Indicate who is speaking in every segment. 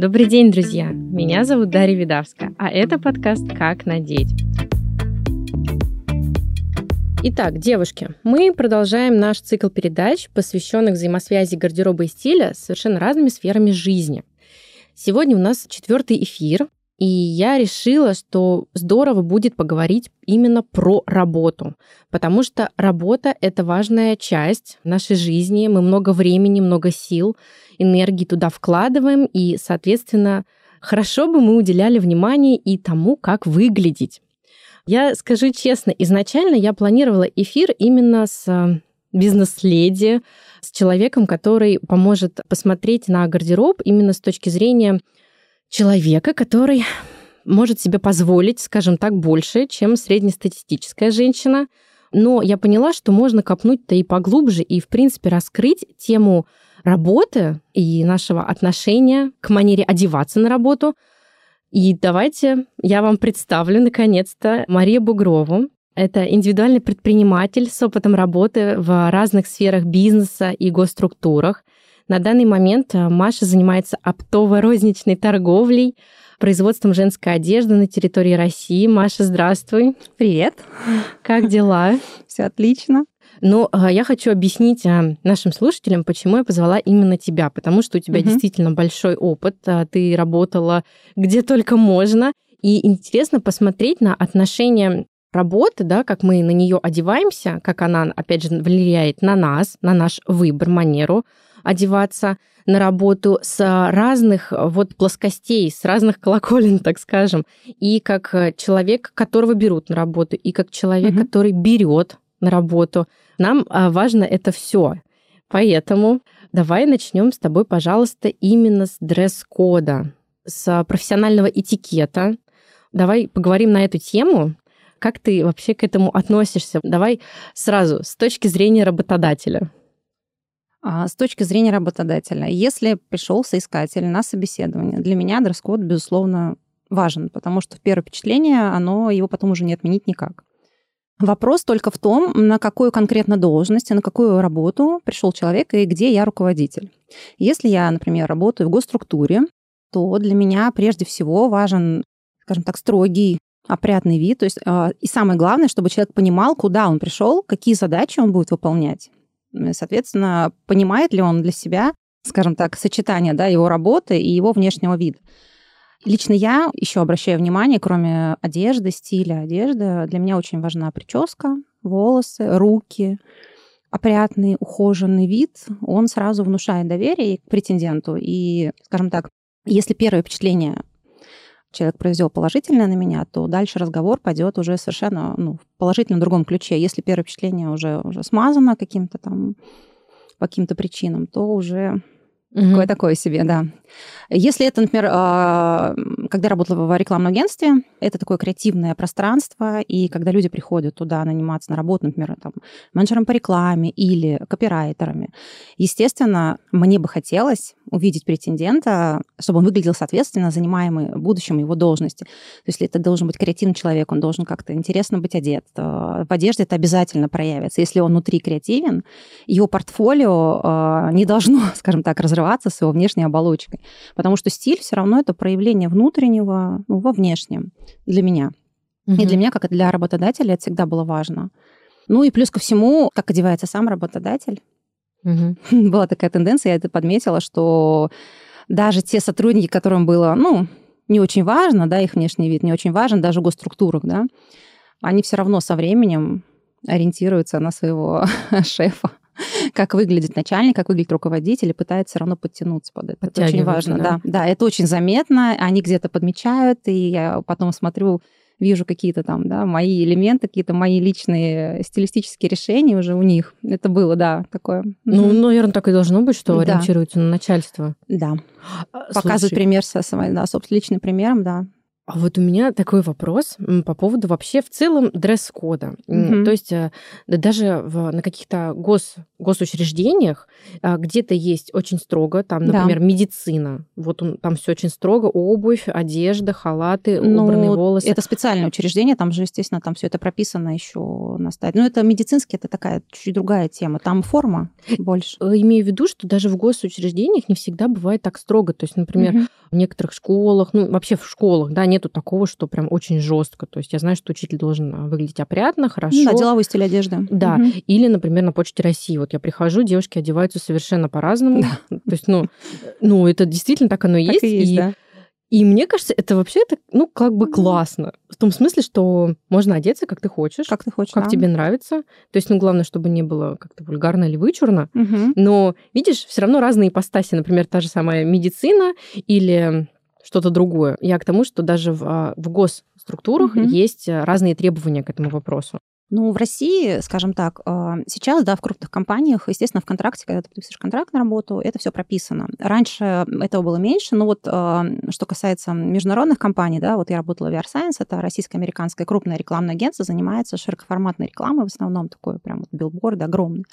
Speaker 1: Добрый день, друзья! Меня зовут Дарья Видавска, а это подкаст «Как надеть». Итак, девушки, мы продолжаем наш цикл передач, посвященных взаимосвязи гардероба и стиля с совершенно разными сферами жизни. Сегодня у нас четвертый эфир, и я решила, что здорово будет поговорить именно про работу, потому что работа — это важная часть нашей жизни. Мы много времени, много сил, энергии туда вкладываем, и, соответственно, хорошо бы мы уделяли внимание и тому, как выглядеть. Я скажу честно, изначально я планировала эфир именно с э, бизнес-леди, с человеком, который поможет посмотреть на гардероб именно с точки зрения человека, который может себе позволить, скажем так, больше, чем среднестатистическая женщина. Но я поняла, что можно копнуть-то и поглубже, и, в принципе, раскрыть тему работы и нашего отношения к манере одеваться на работу. И давайте я вам представлю, наконец-то, Марию Бугрову. Это индивидуальный предприниматель с опытом работы в разных сферах бизнеса и госструктурах – на данный момент э, Маша занимается оптово-розничной торговлей, производством женской одежды на территории России. Маша, здравствуй.
Speaker 2: Привет.
Speaker 1: Как дела?
Speaker 2: Все отлично.
Speaker 1: Но ну, я хочу объяснить э, нашим слушателям, почему я позвала именно тебя, потому что у тебя угу. действительно большой опыт, ты работала где только можно, и интересно посмотреть на отношения работы, да, как мы на нее одеваемся, как она, опять же, влияет на нас, на наш выбор, манеру, одеваться на работу с разных вот плоскостей, с разных колоколен, так скажем, и как человек, которого берут на работу, и как человек, mm-hmm. который берет на работу. Нам а, важно это все. Поэтому давай начнем с тобой, пожалуйста, именно с дресс-кода, с профессионального этикета. Давай поговорим на эту тему. Как ты вообще к этому относишься? Давай сразу с точки зрения работодателя.
Speaker 2: А, с точки зрения работодателя, если пришел соискатель на собеседование, для меня дресс-код, безусловно, важен, потому что первое впечатление, оно его потом уже не отменить никак. Вопрос только в том, на какую конкретно должность, на какую работу пришел человек и где я руководитель. Если я, например, работаю в госструктуре, то для меня прежде всего важен, скажем так, строгий, опрятный вид. То есть, а, и самое главное, чтобы человек понимал, куда он пришел, какие задачи он будет выполнять. Соответственно, понимает ли он для себя, скажем так, сочетание да, его работы и его внешнего вида. Лично я еще обращаю внимание, кроме одежды, стиля одежды, для меня очень важна прическа, волосы, руки, опрятный, ухоженный вид, он сразу внушает доверие к претенденту. И, скажем так, если первое впечатление человек произвел положительное на меня, то дальше разговор пойдет уже совершенно ну, в положительном другом ключе. Если первое впечатление уже, уже смазано каким-то там по каким-то причинам, то уже Угу. Такое такое себе, да. Если это, например, а, когда работала в рекламном агентстве, это такое креативное пространство, и когда люди приходят туда наниматься на работу, например, там, менеджером по рекламе или копирайтерами, естественно, мне бы хотелось увидеть претендента, чтобы он выглядел соответственно занимаемой будущем его должности. То есть если это должен быть креативный человек, он должен как-то интересно быть одет. В одежде это обязательно проявится. Если он внутри креативен, его портфолио а, не должно, скажем так, разрываться с его внешней оболочкой. Потому что стиль все равно это проявление внутреннего ну, во внешнем для меня. Угу. И для меня, как и для работодателя, это всегда было важно. Ну и плюс ко всему, как одевается сам работодатель. Угу. Была такая тенденция, я это подметила, что даже те сотрудники, которым было, ну, не очень важно, да, их внешний вид не очень важен, даже в госструктурах, да, они все равно со временем ориентируются на своего шефа как выглядит начальник, как выглядит руководитель, и пытается все равно подтянуться под это. Это очень важно, да? да. Да, это очень заметно, они где-то подмечают, и я потом смотрю, вижу какие-то там, да, мои элементы, какие-то мои личные стилистические решения уже у них. Это было, да, такое.
Speaker 1: Ну, mm наверное, так и должно быть, что да. ориентируется на начальство.
Speaker 2: Да. А, Показывать пример со своим, да, собственно, личным примером, да.
Speaker 1: А вот у меня такой вопрос по поводу вообще в целом дресс-кода. Mm-hmm. То есть э, да, даже в, на каких-то гос, госучреждениях а, где-то есть очень строго, там, например, да. медицина. Вот он, там все очень строго, обувь, одежда, халаты, ну, убранные волосы.
Speaker 2: Это специальное учреждение, там же, естественно, там все это прописано еще на стадии. Но это медицинский, это такая чуть другая тема. Там форма больше.
Speaker 1: Э, имею в виду, что даже в госучреждениях не всегда бывает так строго. То есть, например, mm-hmm. в некоторых школах, ну вообще в школах, да, нету такого, что прям очень жестко. То есть я знаю, что учитель должен а, выглядеть опрятно, хорошо.
Speaker 2: Да, деловой стиль одежды.
Speaker 1: Да. Угу. Или, например, на Почте России. Вот я прихожу, девушки одеваются совершенно по-разному. Да. То есть, ну, ну, это действительно так оно и есть.
Speaker 2: И есть, и, да.
Speaker 1: И мне кажется, это вообще это, ну, как бы классно. В том смысле, что можно одеться, как ты хочешь.
Speaker 2: Как ты хочешь,
Speaker 1: Как
Speaker 2: да.
Speaker 1: тебе нравится. То есть, ну, главное, чтобы не было как-то вульгарно или вычурно.
Speaker 2: Угу.
Speaker 1: Но, видишь, все равно разные ипостаси. Например, та же самая медицина или что-то другое. Я к тому, что даже в, а, в госструктурах угу. есть разные требования к этому вопросу.
Speaker 2: Ну, в России, скажем так, а, сейчас, да, в крупных компаниях, естественно, в контракте, когда ты подписываешь контракт на работу, это все прописано. Раньше этого было меньше, но вот а, что касается международных компаний, да, вот я работала в VR Science, это российско-американская крупная рекламная агентство, занимается широкоформатной рекламой, в основном такой прям вот билборд огромный.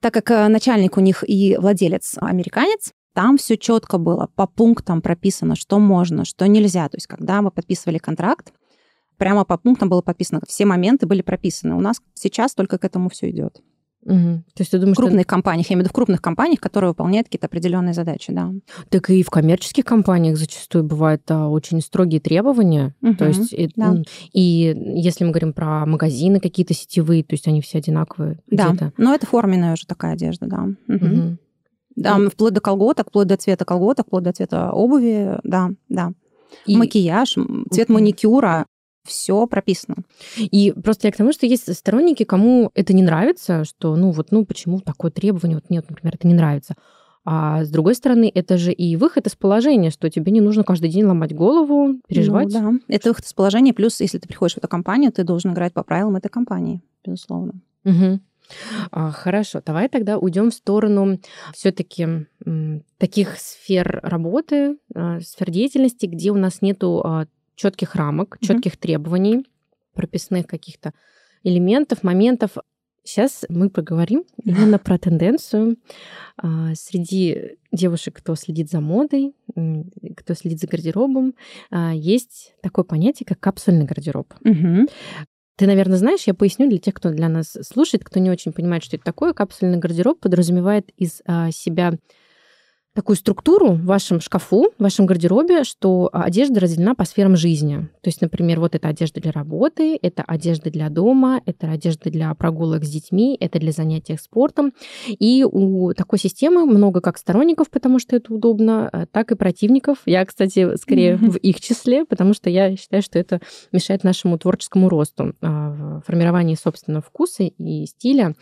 Speaker 2: Так как начальник у них и владелец американец, там все четко было, по пунктам прописано, что можно, что нельзя. То есть, когда мы подписывали контракт, прямо по пунктам было подписано, все моменты были прописаны. У нас сейчас только к этому все идет.
Speaker 1: Угу. То есть ты думаешь,
Speaker 2: в крупных что... компаниях, я имею в виду в крупных компаниях, которые выполняют какие-то определенные задачи, да.
Speaker 1: Так и в коммерческих компаниях зачастую бывают а, очень строгие требования. Угу, то есть да. и если мы говорим про магазины какие-то сетевые, то есть они все одинаковые.
Speaker 2: Да, но это форменная уже такая одежда, да. Угу. Угу. Да, mm. вплоть до колготок, вплоть до цвета колготок, вплоть до цвета обуви, да, да. И... Макияж, цвет маникюра, все прописано.
Speaker 1: И просто я к тому, что есть сторонники, кому это не нравится, что, ну вот, ну почему такое требование, вот нет, например, это не нравится. А с другой стороны, это же и выход из положения, что тебе не нужно каждый день ломать голову, переживать.
Speaker 2: Ну, да, это выход из положения. Плюс, если ты приходишь в эту компанию, ты должен играть по правилам этой компании, безусловно.
Speaker 1: Угу. А, хорошо, давай тогда уйдем в сторону все-таки таких сфер работы, а, сфер деятельности, где у нас нету а, четких рамок, четких mm-hmm. требований, прописных каких-то элементов, моментов. Сейчас мы поговорим именно про тенденцию среди девушек, кто следит за модой, кто следит за гардеробом, есть такое понятие, как капсульный гардероб.
Speaker 2: Угу.
Speaker 1: Ты, наверное, знаешь, я поясню для тех, кто для нас слушает, кто не очень понимает, что это такое. Капсульный гардероб подразумевает из а, себя такую структуру в вашем шкафу, в вашем гардеробе, что одежда разделена по сферам жизни. То есть, например, вот это одежда для работы, это одежда для дома, это одежда для прогулок с детьми, это для занятий спортом. И у такой системы много как сторонников, потому что это удобно, э, так и противников. Я, кстати, скорее mm-hmm. в их числе, потому что я считаю, что это мешает нашему творческому росту, а, в формировании собственного вкуса и стиля.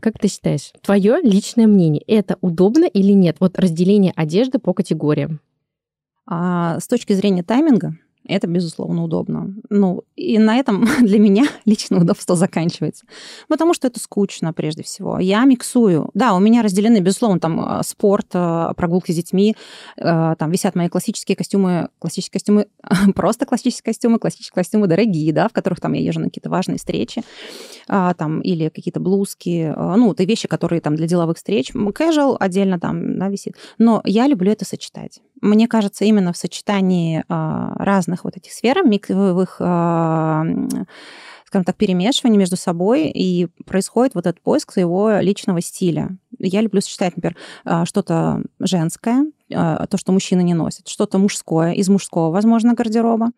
Speaker 1: Как ты считаешь, твое личное мнение, это удобно или нет? Вот разделение разделение одежды по категориям?
Speaker 2: А, с точки зрения тайминга, это, безусловно, удобно. Ну, и на этом для меня лично удобство заканчивается. Потому что это скучно, прежде всего. Я миксую. Да, у меня разделены, безусловно, там э, спорт, э, прогулки с детьми, э, там висят мои классические костюмы, классические костюмы, просто классические костюмы, классические костюмы дорогие, да, в которых там я езжу на какие-то важные встречи, а, там, или какие-то блузки, ну, это вещи, которые там для деловых встреч. Casual отдельно там, да, висит. Но я люблю это сочетать. Мне кажется, именно в сочетании а, разных вот этих сфер, микровых, а, скажем так, перемешиваний между собой, и происходит вот этот поиск своего личного стиля. Я люблю сочетать, например, а, что-то женское, то, что мужчины не носят, что-то мужское, из мужского, возможно, гардероба.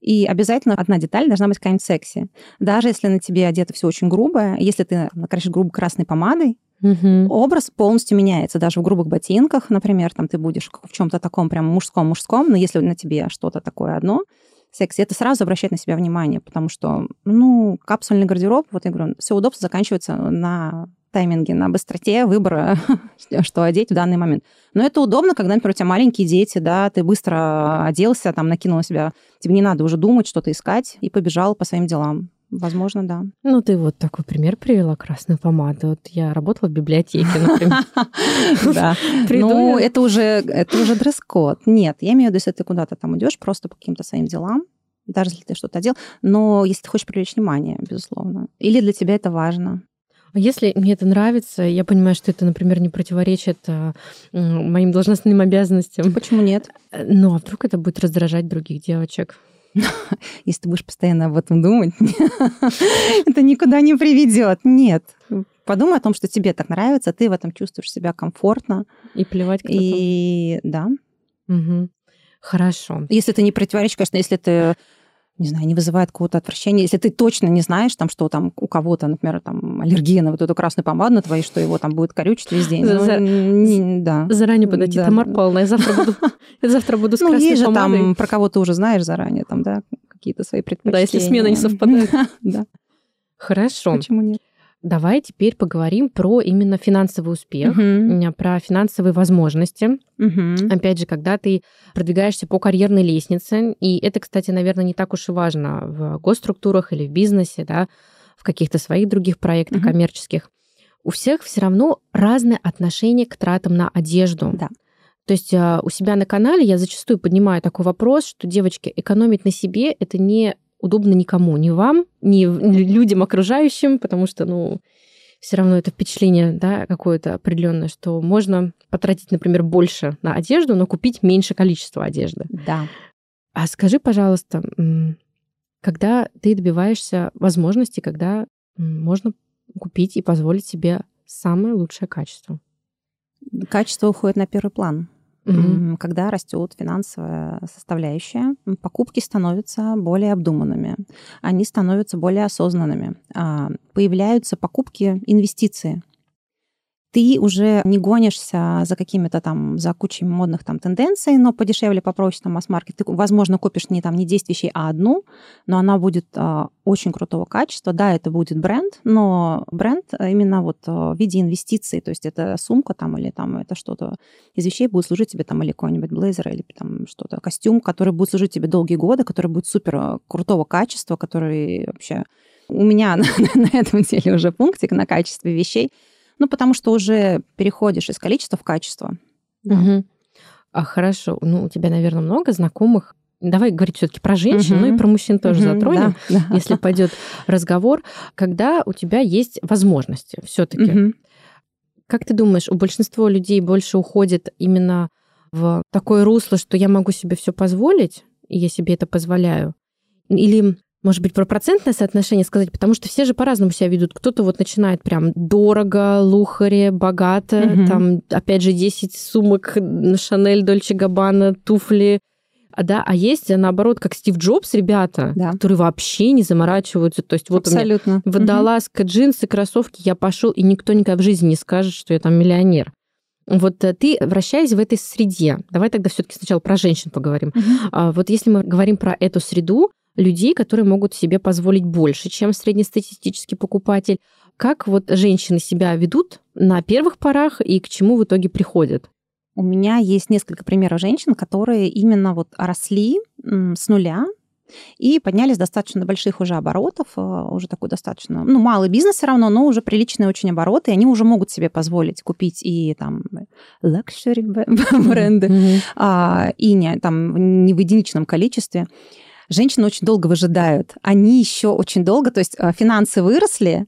Speaker 2: И обязательно одна деталь должна быть какая-нибудь секси. Даже если на тебе одето все очень грубое, если ты накрасишь грубо красной помадой,
Speaker 1: Угу.
Speaker 2: Образ полностью меняется. Даже в грубых ботинках, например, там ты будешь в чем-то таком прям мужском-мужском, но если на тебе что-то такое одно, секси, это сразу обращает на себя внимание, потому что, ну, капсульный гардероб, вот я говорю, все удобство заканчивается на тайминге, на быстроте выбора, что одеть в данный момент. Но это удобно, когда, например, у тебя маленькие дети, да, ты быстро оделся, там, накинул на себя, тебе не надо уже думать, что-то искать, и побежал по своим делам. Возможно, да.
Speaker 1: Ну, ты вот такой пример привела, красную помаду. Вот я работала в библиотеке, например.
Speaker 2: Да. Ну, это уже, это уже дресс-код. Нет, я имею в виду, если ты куда-то там идешь просто по каким-то своим делам, даже если ты что-то делал, но если ты хочешь привлечь внимание, безусловно. Или для тебя это важно.
Speaker 1: А если мне это нравится, я понимаю, что это, например, не противоречит а, моим должностным обязанностям.
Speaker 2: Почему нет?
Speaker 1: Ну, а вдруг это будет раздражать других девочек?
Speaker 2: Если ты будешь постоянно об этом думать, это никуда не приведет. Нет. Подумай о том, что тебе так нравится, ты в этом чувствуешь себя комфортно.
Speaker 1: И плевать
Speaker 2: кто И да.
Speaker 1: Хорошо.
Speaker 2: Если ты не противоречишь, конечно, если ты не знаю, не вызывает какого-то отвращения. Если ты точно не знаешь, там, что там у кого-то, например, там аллергия на вот эту красную помаду на твоей, что его там будет корючить весь день. Ну,
Speaker 1: За...
Speaker 2: не, да.
Speaker 1: Заранее подойти, да. Тамар Павловна, я завтра буду, завтра буду с ну, красной
Speaker 2: есть же там, про кого ты уже знаешь заранее, там, да, какие-то свои предпочтения.
Speaker 1: Да, если смена не совпадает.
Speaker 2: Да.
Speaker 1: Хорошо.
Speaker 2: Почему нет?
Speaker 1: Давай теперь поговорим про именно финансовый успех,
Speaker 2: угу.
Speaker 1: про финансовые возможности.
Speaker 2: Угу.
Speaker 1: Опять же, когда ты продвигаешься по карьерной лестнице, и это, кстати, наверное, не так уж и важно в госструктурах или в бизнесе, да, в каких-то своих других проектах угу. коммерческих, у всех все равно разное отношение к тратам на одежду.
Speaker 2: Да.
Speaker 1: То есть а, у себя на канале я зачастую поднимаю такой вопрос, что девочки экономить на себе это не удобно никому, ни вам, ни людям окружающим, потому что, ну, все равно это впечатление, да, какое-то определенное, что можно потратить, например, больше на одежду, но купить меньше количества одежды.
Speaker 2: Да.
Speaker 1: А скажи, пожалуйста, когда ты добиваешься возможности, когда можно купить и позволить себе самое лучшее качество?
Speaker 2: Качество уходит на первый план. Угу. Когда растет финансовая составляющая, покупки становятся более обдуманными, они становятся более осознанными. А, появляются покупки инвестиции ты уже не гонишься за какими-то там, за кучей модных там тенденций, но подешевле, попроще там масс-маркет. Ты, возможно, купишь не там не 10 вещей, а одну, но она будет а, очень крутого качества. Да, это будет бренд, но бренд именно вот а, в виде инвестиций, то есть это сумка там или там это что-то из вещей будет служить тебе там или какой-нибудь блейзер или там что-то, костюм, который будет служить тебе долгие годы, который будет супер а, крутого качества, который вообще... У меня на, на этом деле уже пунктик на качестве вещей, ну, потому что уже переходишь из количества в качество.
Speaker 1: Да. Угу. А хорошо, ну, у тебя, наверное, много знакомых. Давай говорить все-таки про женщин, угу. ну и про мужчин тоже угу, затронем, да, да. если пойдет разговор, когда у тебя есть возможности все-таки. Угу. Как ты думаешь, у большинства людей больше уходит именно в такое русло, что я могу себе все позволить, и я себе это позволяю? Или может быть, про процентное соотношение сказать, потому что все же по-разному себя ведут. Кто-то вот начинает прям дорого, лухаре, богато, угу. там, опять же, 10 сумок на Шанель, Дольче Габбана, туфли, а, да, а есть, наоборот, как Стив Джобс, ребята, да. которые вообще не заморачиваются. То есть вот
Speaker 2: Абсолютно.
Speaker 1: у меня водолазка, угу. джинсы, кроссовки, я пошел, и никто никогда в жизни не скажет, что я там миллионер. Вот э, ты, вращаясь в этой среде, давай тогда все-таки сначала про женщин поговорим. Угу. Вот если мы говорим про эту среду, людей, которые могут себе позволить больше, чем среднестатистический покупатель. Как вот женщины себя ведут на первых порах и к чему в итоге приходят?
Speaker 2: У меня есть несколько примеров женщин, которые именно вот росли с нуля, и поднялись достаточно больших уже оборотов, э, уже такой достаточно, ну, малый бизнес все равно, но уже приличные очень обороты, и они уже могут себе позволить купить и там luxury бренды, mm-hmm. а, и не, там не в единичном количестве женщины очень долго выжидают. Они еще очень долго, то есть э, финансы выросли,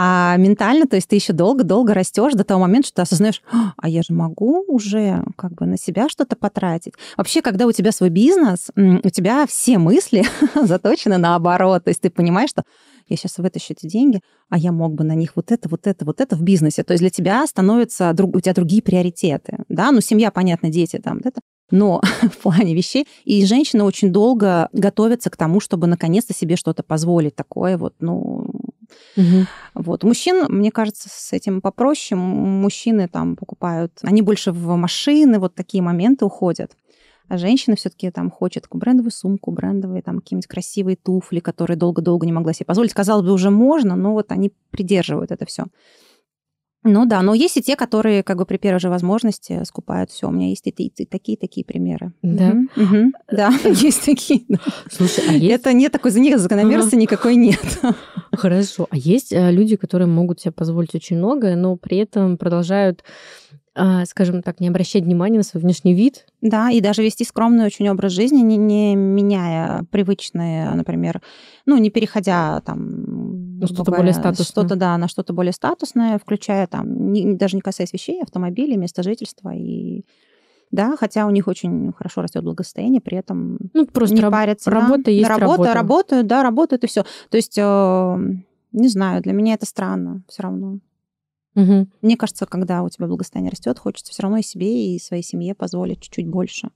Speaker 2: а ментально, то есть ты еще долго-долго растешь до того момента, что ты осознаешь, а я же могу уже как бы на себя что-то потратить. Вообще, когда у тебя свой бизнес, у тебя все мысли заточены наоборот. То есть ты понимаешь, что я сейчас вытащу эти деньги, а я мог бы на них вот это, вот это, вот это в бизнесе. То есть для тебя становятся, у тебя другие приоритеты. Да, ну семья, понятно, дети там, это. Но в плане вещей, и женщины очень долго готовятся к тому, чтобы наконец-то себе что-то позволить такое вот, ну, Угу. Вот. Мужчин, мне кажется, с этим попроще. Мужчины там покупают, они больше в машины, вот такие моменты уходят. А женщина все-таки там хочет брендовую сумку, брендовые там какие-нибудь красивые туфли, которые долго-долго не могла себе позволить. Казалось бы, уже можно, но вот они придерживают это все. Ну да, но есть и те, которые как бы при первой же возможности скупают все. У меня есть и, и, и такие такие примеры.
Speaker 1: Да,
Speaker 2: мгм. да, есть такие.
Speaker 1: слушай, а есть
Speaker 2: Это нет такой нет, закономерности никакой нет.
Speaker 1: хорошо, а есть э, люди, которые могут себе позволить очень многое, но при этом продолжают, а, скажем так, не обращать внимания на свой внешний вид.
Speaker 2: Да, и даже вести скромный очень образ жизни, не, не меняя привычные, например, ну, не переходя там...
Speaker 1: На что-то более статусное.
Speaker 2: Что-то, да, на что-то более статусное, включая там, не- даже не касаясь вещей, автомобилей, места жительства и... Да, хотя у них очень хорошо растет благосостояние, при этом
Speaker 1: Ну, просто
Speaker 2: не
Speaker 1: раб-
Speaker 2: парятся. да.
Speaker 1: работа есть
Speaker 2: работа,
Speaker 1: работа.
Speaker 2: работают, да, работают и все. То есть, э, не знаю, для меня это странно все равно.
Speaker 1: Мгм.
Speaker 2: Мне кажется, когда у тебя благосостояние растет, хочется все равно и себе, и своей семье позволить чуть-чуть больше.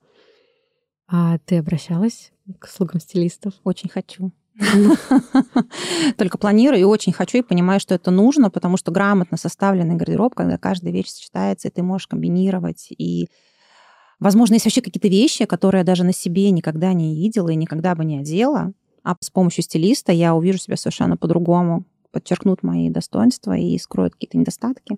Speaker 1: А ты обращалась к услугам стилистов?
Speaker 2: Очень хочу. Только планирую и очень хочу, и понимаю, что это нужно, потому что грамотно составленный гардероб, когда каждая вещь сочетается, и ты можешь комбинировать. И, возможно, есть вообще какие-то вещи, которые я даже на себе никогда не видела и никогда бы не одела, а с помощью стилиста я увижу себя совершенно по-другому, подчеркнут мои достоинства и скроют какие-то недостатки.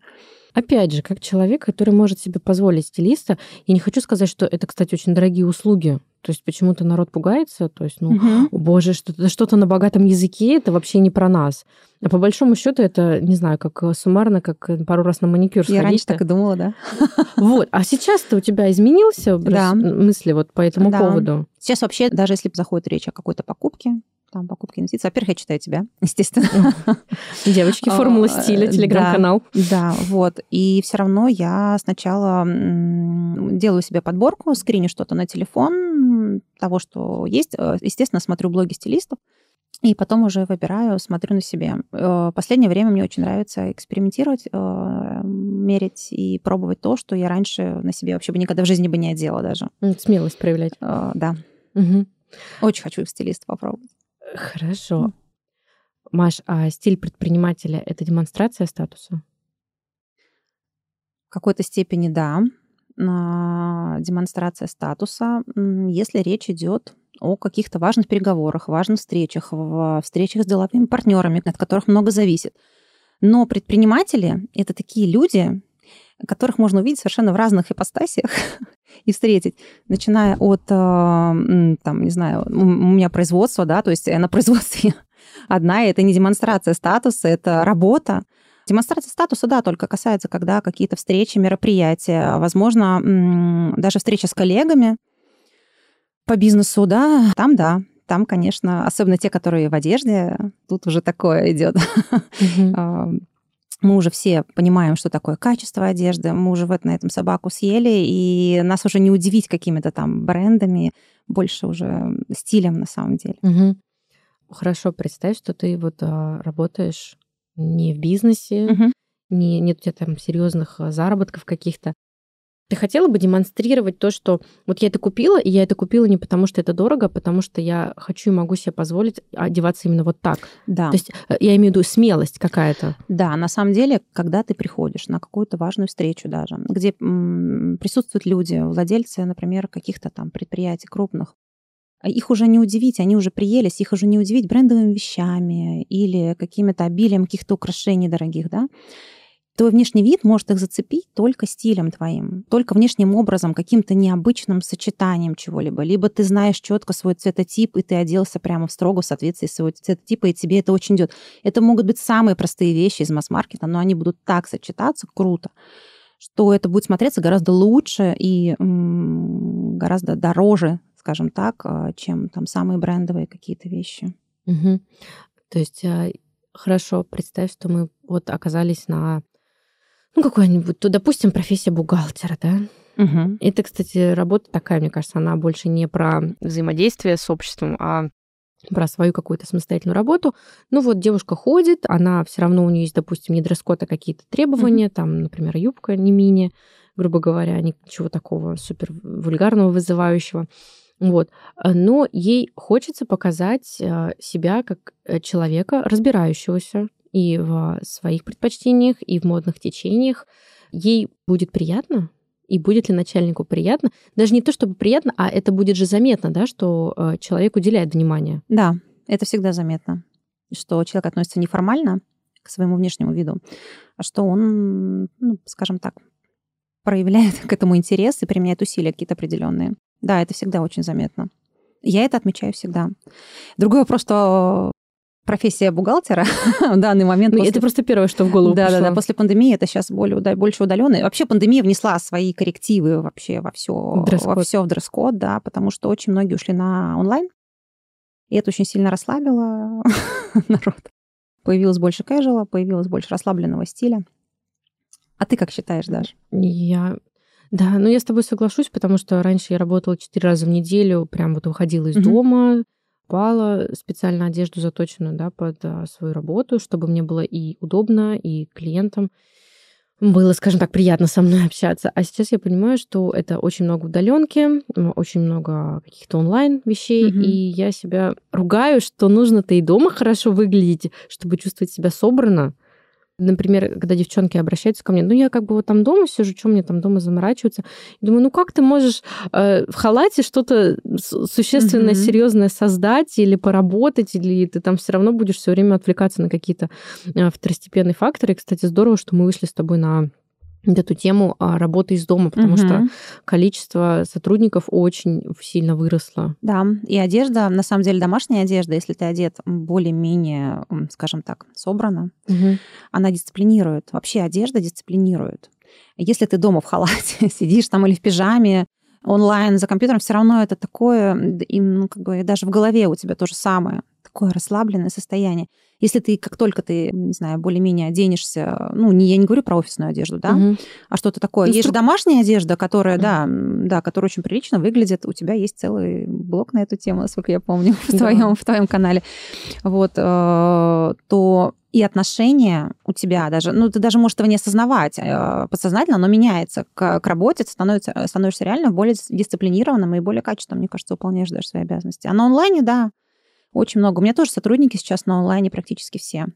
Speaker 1: Опять же, как человек, который может себе позволить стилиста, я не хочу сказать, что это, кстати, очень дорогие услуги. То есть почему-то народ пугается, то есть, ну,
Speaker 2: Мгм.
Speaker 1: О, боже, что-то что на богатом языке, это вообще не про нас. А по большому счету это, не знаю, как э, суммарно, как э, пару раз на маникюр
Speaker 2: Я раньше
Speaker 1: сходить.
Speaker 2: так и думала, да.
Speaker 1: Вот. А сейчас-то у тебя изменился образ
Speaker 2: Да.
Speaker 1: мысли вот по этому
Speaker 2: Да.
Speaker 1: поводу?
Speaker 2: Сейчас вообще, даже если заходит речь о какой-то покупке, там покупке инвестиций, во-первых, я читаю тебя, естественно.
Speaker 1: Девочки, формула
Speaker 2: А,
Speaker 1: стиля,
Speaker 2: да.
Speaker 1: телеграм-канал.
Speaker 2: Да, вот. И все равно я сначала делаю себе подборку, скриню что-то на телефон того, что есть. Э, Естественно, смотрю блоги стилистов. И потом уже выбираю, смотрю на себе. Э, Последнее время мне очень нравится экспериментировать, э, мерить и пробовать то, что я раньше на себе вообще бы никогда в жизни бы не одела даже.
Speaker 1: Смелость проявлять.
Speaker 2: Э, Да,
Speaker 1: Мгм.
Speaker 2: очень хочу стилиста попробовать.
Speaker 1: Хорошо. Маш, а стиль предпринимателя — это демонстрация статуса?
Speaker 2: В какой-то степени да. А, Демонстрация статуса, если речь идет о каких-то важных переговорах, важных встречах, в встречах с деловыми партнерами, от которых много зависит. Но предприниматели — это такие люди, которых можно увидеть совершенно в разных ипостасиях и встретить, начиная от, м, там, не знаю, у меня производство, да, то есть я на производстве одна, и это не демонстрация статуса, это работа, Демонстрация статуса, да, только касается, когда какие-то встречи, мероприятия, возможно, даже встреча с коллегами по бизнесу, да, там да, там, конечно, особенно те, которые в одежде, тут уже такое идет.
Speaker 1: Мгм.
Speaker 2: Мы уже все понимаем, что такое качество одежды, мы уже вот на этом собаку съели, и нас уже не удивить какими-то там брендами, больше уже стилем на самом деле.
Speaker 1: Мгм. Хорошо, представь, что ты вот а, работаешь не в бизнесе,
Speaker 2: Мгм.
Speaker 1: не, нет у тебя там серьезных а, заработков каких-то. Ты хотела бы демонстрировать то, что вот я это купила, и я это купила не потому, что это дорого, а потому что я хочу и могу себе позволить одеваться именно вот так.
Speaker 2: Да.
Speaker 1: То есть э, я имею в виду смелость какая-то.
Speaker 2: Да, на самом деле, когда ты приходишь на какую-то важную встречу даже, где м, присутствуют люди, владельцы, например, каких-то там предприятий крупных, а их уже не удивить, они уже приелись, их уже не удивить брендовыми вещами или какими-то обилием каких-то украшений дорогих, да. Твой внешний вид может их зацепить только стилем твоим, только внешним образом, каким-то необычным сочетанием чего-либо. Либо ты знаешь четко свой цветотип, и ты оделся прямо в строго в соответствии своего цветотипа, и тебе это очень идет. Это могут быть самые простые вещи из масс-маркета, но они будут так сочетаться круто, что это будет смотреться гораздо лучше и гораздо дороже, скажем так, а, чем там самые брендовые какие-то вещи.
Speaker 1: Мгм. То есть а, хорошо, представь, что мы вот оказались на ну, какой-нибудь, то, допустим, профессия бухгалтера, да?
Speaker 2: Мгм.
Speaker 1: Это, кстати, работа такая, мне кажется, она больше не про взаимодействие с обществом, а про свою какую-то самостоятельную работу. Ну вот девушка ходит, она все равно у нее есть, допустим, не дресс-код, а какие-то требования, там, например, юбка не мини, грубо говоря, ничего такого супер вульгарного, вызывающего. Вот. Но ей хочется показать э, себя как э, человека, разбирающегося и в своих предпочтениях, и в модных течениях. Ей будет приятно, и будет ли начальнику приятно? Даже не то, чтобы приятно, а это будет же заметно, да, что э, человек уделяет внимание.
Speaker 2: Да, это всегда заметно, что человек относится неформально, к своему внешнему виду, что он, ну, скажем так, проявляет к этому интерес и применяет усилия какие-то определенные. Да, это всегда очень заметно. Я это отмечаю всегда. Другой вопрос, что профессия бухгалтера в данный момент.
Speaker 1: Ну, после... Это просто первое, что в голову
Speaker 2: да,
Speaker 1: пришло.
Speaker 2: Да, да, после пандемии это сейчас более, больше удаленно. Вообще пандемия внесла свои коррективы вообще во все, во все в дресс-код, да, потому что очень многие ушли на онлайн, и это очень сильно расслабило народ. Появилось больше casual, появилось больше расслабленного стиля. А ты как считаешь, Даш?
Speaker 1: Я да, ну я с тобой соглашусь, потому что раньше я работала четыре раза в неделю, прям вот выходила из угу. дома, покупала специально одежду заточенную да, под а, свою работу, чтобы мне было и удобно, и клиентам было, скажем так, приятно со мной общаться. А сейчас я понимаю, что это очень много удаленки, очень много каких-то онлайн вещей, mm-hmm. и я себя ругаю, что нужно-то и дома хорошо выглядеть, чтобы чувствовать себя собрано. Например, когда девчонки обращаются ко мне, ну я как бы вот там дома сижу, что мне там дома заморачиваться? думаю, ну как ты можешь э, в халате что-то существенно mm-hmm. серьезное создать или поработать, или ты там все равно будешь все время отвлекаться на какие-то э, второстепенные факторы. И, кстати, здорово, что мы вышли с тобой на эту тему а, работы из дома, потому угу. что количество сотрудников очень сильно выросло.
Speaker 2: Да, и одежда, на самом деле домашняя одежда, если ты одет более-менее, скажем так, собрано, угу. она дисциплинирует. Вообще одежда дисциплинирует. Если ты дома в халате сидишь там или в пижаме, онлайн за компьютером, все равно это такое, и, ну, как бы даже в голове у тебя то же самое такое расслабленное состояние. Если ты, как только ты, не знаю, более-менее оденешься, ну, не, я не говорю про офисную одежду, да, угу. а что-то такое. Инструк... Есть же домашняя одежда, которая, да, да, которая очень прилично выглядит. У тебя есть целый блок на эту тему, насколько я помню, в, да. твоем, в твоем канале. Вот, э, то и отношение у тебя даже, ну, ты даже можешь этого не осознавать э, подсознательно, оно меняется к, к работе, ты становится, становишься реально более дисциплинированным и более качественным, мне кажется, выполняешь даже свои обязанности. А на онлайне, да, очень много. У меня тоже сотрудники сейчас на онлайне практически все.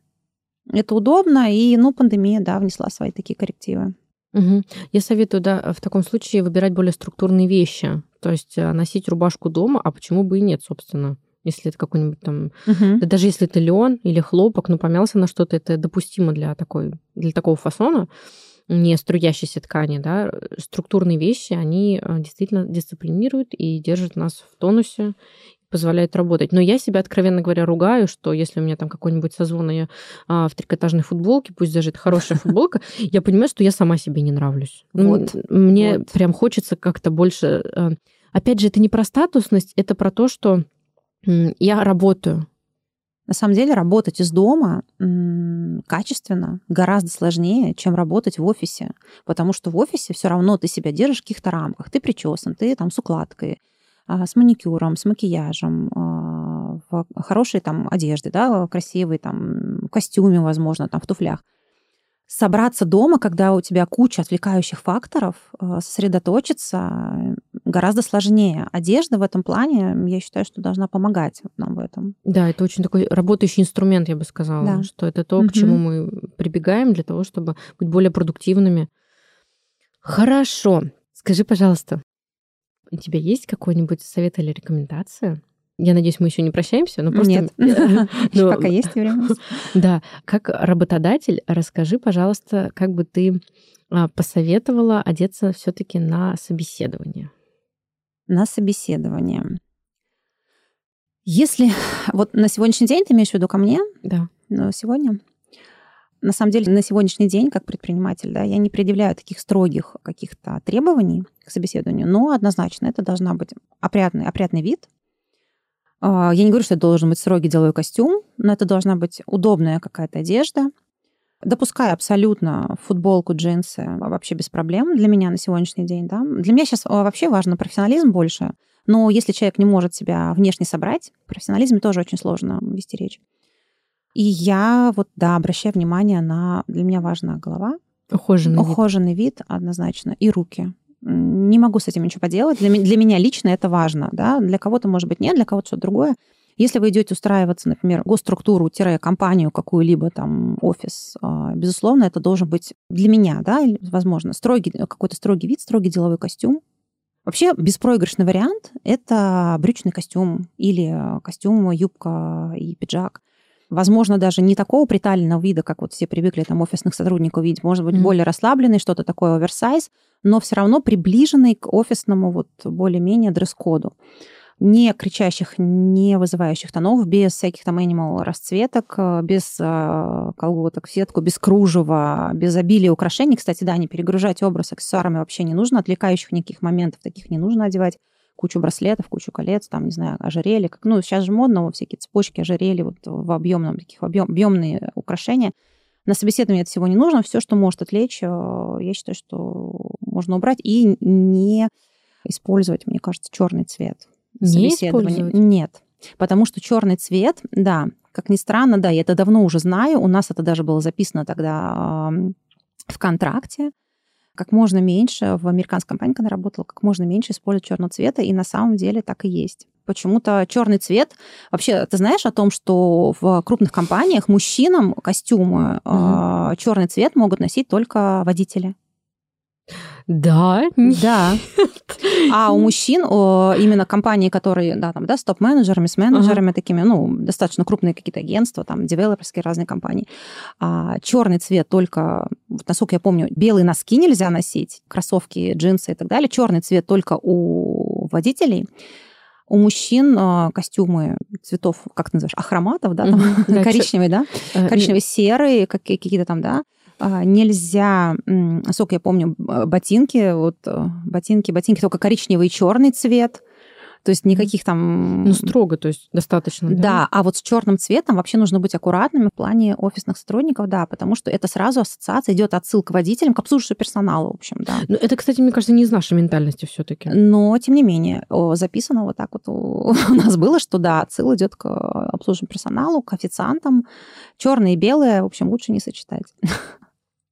Speaker 2: Это удобно, и, ну, пандемия, да, внесла свои такие коррективы.
Speaker 1: Угу. Я советую, да, в таком случае выбирать более структурные вещи. То есть э, носить рубашку дома, а почему бы и нет, собственно. Если это какой-нибудь там... Угу. Да даже если это лен или хлопок, ну, помялся на что-то, это допустимо для, такой, для такого фасона не струящейся ткани, да, структурные вещи, они э, действительно дисциплинируют и держат нас в тонусе позволяет работать. Но я себя, откровенно говоря, ругаю, что если у меня там какой-нибудь созвон, я а, в трикотажной футболке, пусть даже это хорошая футболка, я понимаю, что я сама себе не нравлюсь. Вот. Мне вот. прям хочется как-то больше... А, опять же, это не про статусность, это про то, что я работаю.
Speaker 2: На самом деле работать из дома качественно гораздо сложнее, чем работать в офисе. Потому что в офисе все равно ты себя держишь в каких-то рамках. Ты причесан, ты там с укладкой, с маникюром, с макияжем, а, в хорошей там одежде, да, красивой там костюме, возможно, там в туфлях. Собраться дома, когда у тебя куча отвлекающих факторов, а, сосредоточиться гораздо сложнее. Одежда в этом плане, я считаю, что должна помогать нам в этом.
Speaker 1: Да, это очень такой работающий инструмент, я бы сказала, да. что это то, угу. к чему мы прибегаем для того, чтобы быть более продуктивными. Хорошо. Скажи, пожалуйста, у тебя есть какой-нибудь совет или рекомендация? Я надеюсь, мы еще не прощаемся, но просто...
Speaker 2: Нет, пока есть время.
Speaker 1: Да, как работодатель, расскажи, пожалуйста, как бы ты а, посоветовала одеться все-таки на собеседование?
Speaker 2: На собеседование. Если вот на сегодняшний день ты имеешь в виду ко мне?
Speaker 1: Да.
Speaker 2: Но сегодня на самом деле, на сегодняшний день, как предприниматель, да, я не предъявляю таких строгих каких-то требований к собеседованию, но однозначно это должна быть опрятный, опрятный вид. А, я не говорю, что это должен быть строгий деловой костюм, но это должна быть удобная какая-то одежда. Допускаю абсолютно футболку, джинсы вообще без проблем для меня на сегодняшний день. Да. Для меня сейчас а, вообще важно профессионализм больше, но если человек не может себя внешне собрать, профессионализме тоже очень сложно вести речь. И я вот, да, обращаю внимание на... Для меня важна голова.
Speaker 1: Ухоженный,
Speaker 2: Ухоженный вид. вид однозначно. И руки. Не могу с этим ничего поделать. Для, для меня лично это важно. Да? Для кого-то, может быть, нет, для кого-то что-то другое. Если вы идете устраиваться, например, госструктуру-компанию какую-либо, там, офис, а, безусловно, это должен быть для меня, да, возможно, строгий, какой-то строгий вид, строгий деловой костюм. Вообще беспроигрышный вариант – это брючный костюм или костюм, юбка и пиджак. Возможно, даже не такого приталенного вида, как вот все привыкли там офисных сотрудников видеть, может быть, mm-hmm. более расслабленный, что-то такое оверсайз, но все равно приближенный к офисному вот более-менее дресс-коду не кричащих, не вызывающих тонов, без всяких там animal расцветок, без э, колготок в сетку, без кружева, без обилия украшений. Кстати, да, не перегружать образ аксессуарами вообще не нужно, отвлекающих никаких моментов таких не нужно одевать кучу браслетов, кучу колец, там, не знаю, ожерелья. Как, ну, сейчас же модно во всякие цепочки, ожерелья, вот в объемном, таких объем, объемные украшения. На собеседовании это всего не нужно. Все, что может отвлечь, э, я считаю, что можно убрать и не использовать, мне кажется, черный цвет
Speaker 1: не собеседовании.
Speaker 2: Нет. Потому что черный цвет, да, как ни странно, да, я это давно уже знаю, у нас это даже было записано тогда в контракте, как можно меньше, в американской компании, когда работала, как можно меньше использовать черного цвета, и на самом деле так и есть. Почему-то черный цвет. Вообще, ты знаешь о том, что в крупных компаниях мужчинам костюмы угу. э, черный цвет могут носить только водители?
Speaker 1: Да.
Speaker 2: Да. А у мужчин именно компании, которые, да, там, да, с топ-менеджерами, с менеджерами ага. такими, ну, достаточно крупные какие-то агентства, там, девелоперские разные компании, а черный цвет только, насколько я помню, белые носки нельзя носить, кроссовки, джинсы и так далее, черный цвет только у водителей, у мужчин э, костюмы цветов, как ты называешь, ахроматов, да, там, mm-hmm. коричневый, да, э, коричневый, серый, какие-то там, да, а, нельзя, насколько я помню, ботинки, вот э, ботинки, ботинки только коричневый и черный цвет. То есть никаких там...
Speaker 1: Ну, строго, то есть достаточно.
Speaker 2: Да? да, а вот с черным цветом вообще нужно быть аккуратными в плане офисных сотрудников, да, потому что это сразу ассоциация, идет отсылка к водителям, к обслуживающему персоналу, в общем, да.
Speaker 1: Но это, кстати, мне кажется, не из нашей ментальности все таки
Speaker 2: Но, тем не менее, записано вот так вот у нас было, что да, отсыл идет к обслуживающему персоналу, к официантам. Черное и белое, в общем, лучше не сочетать.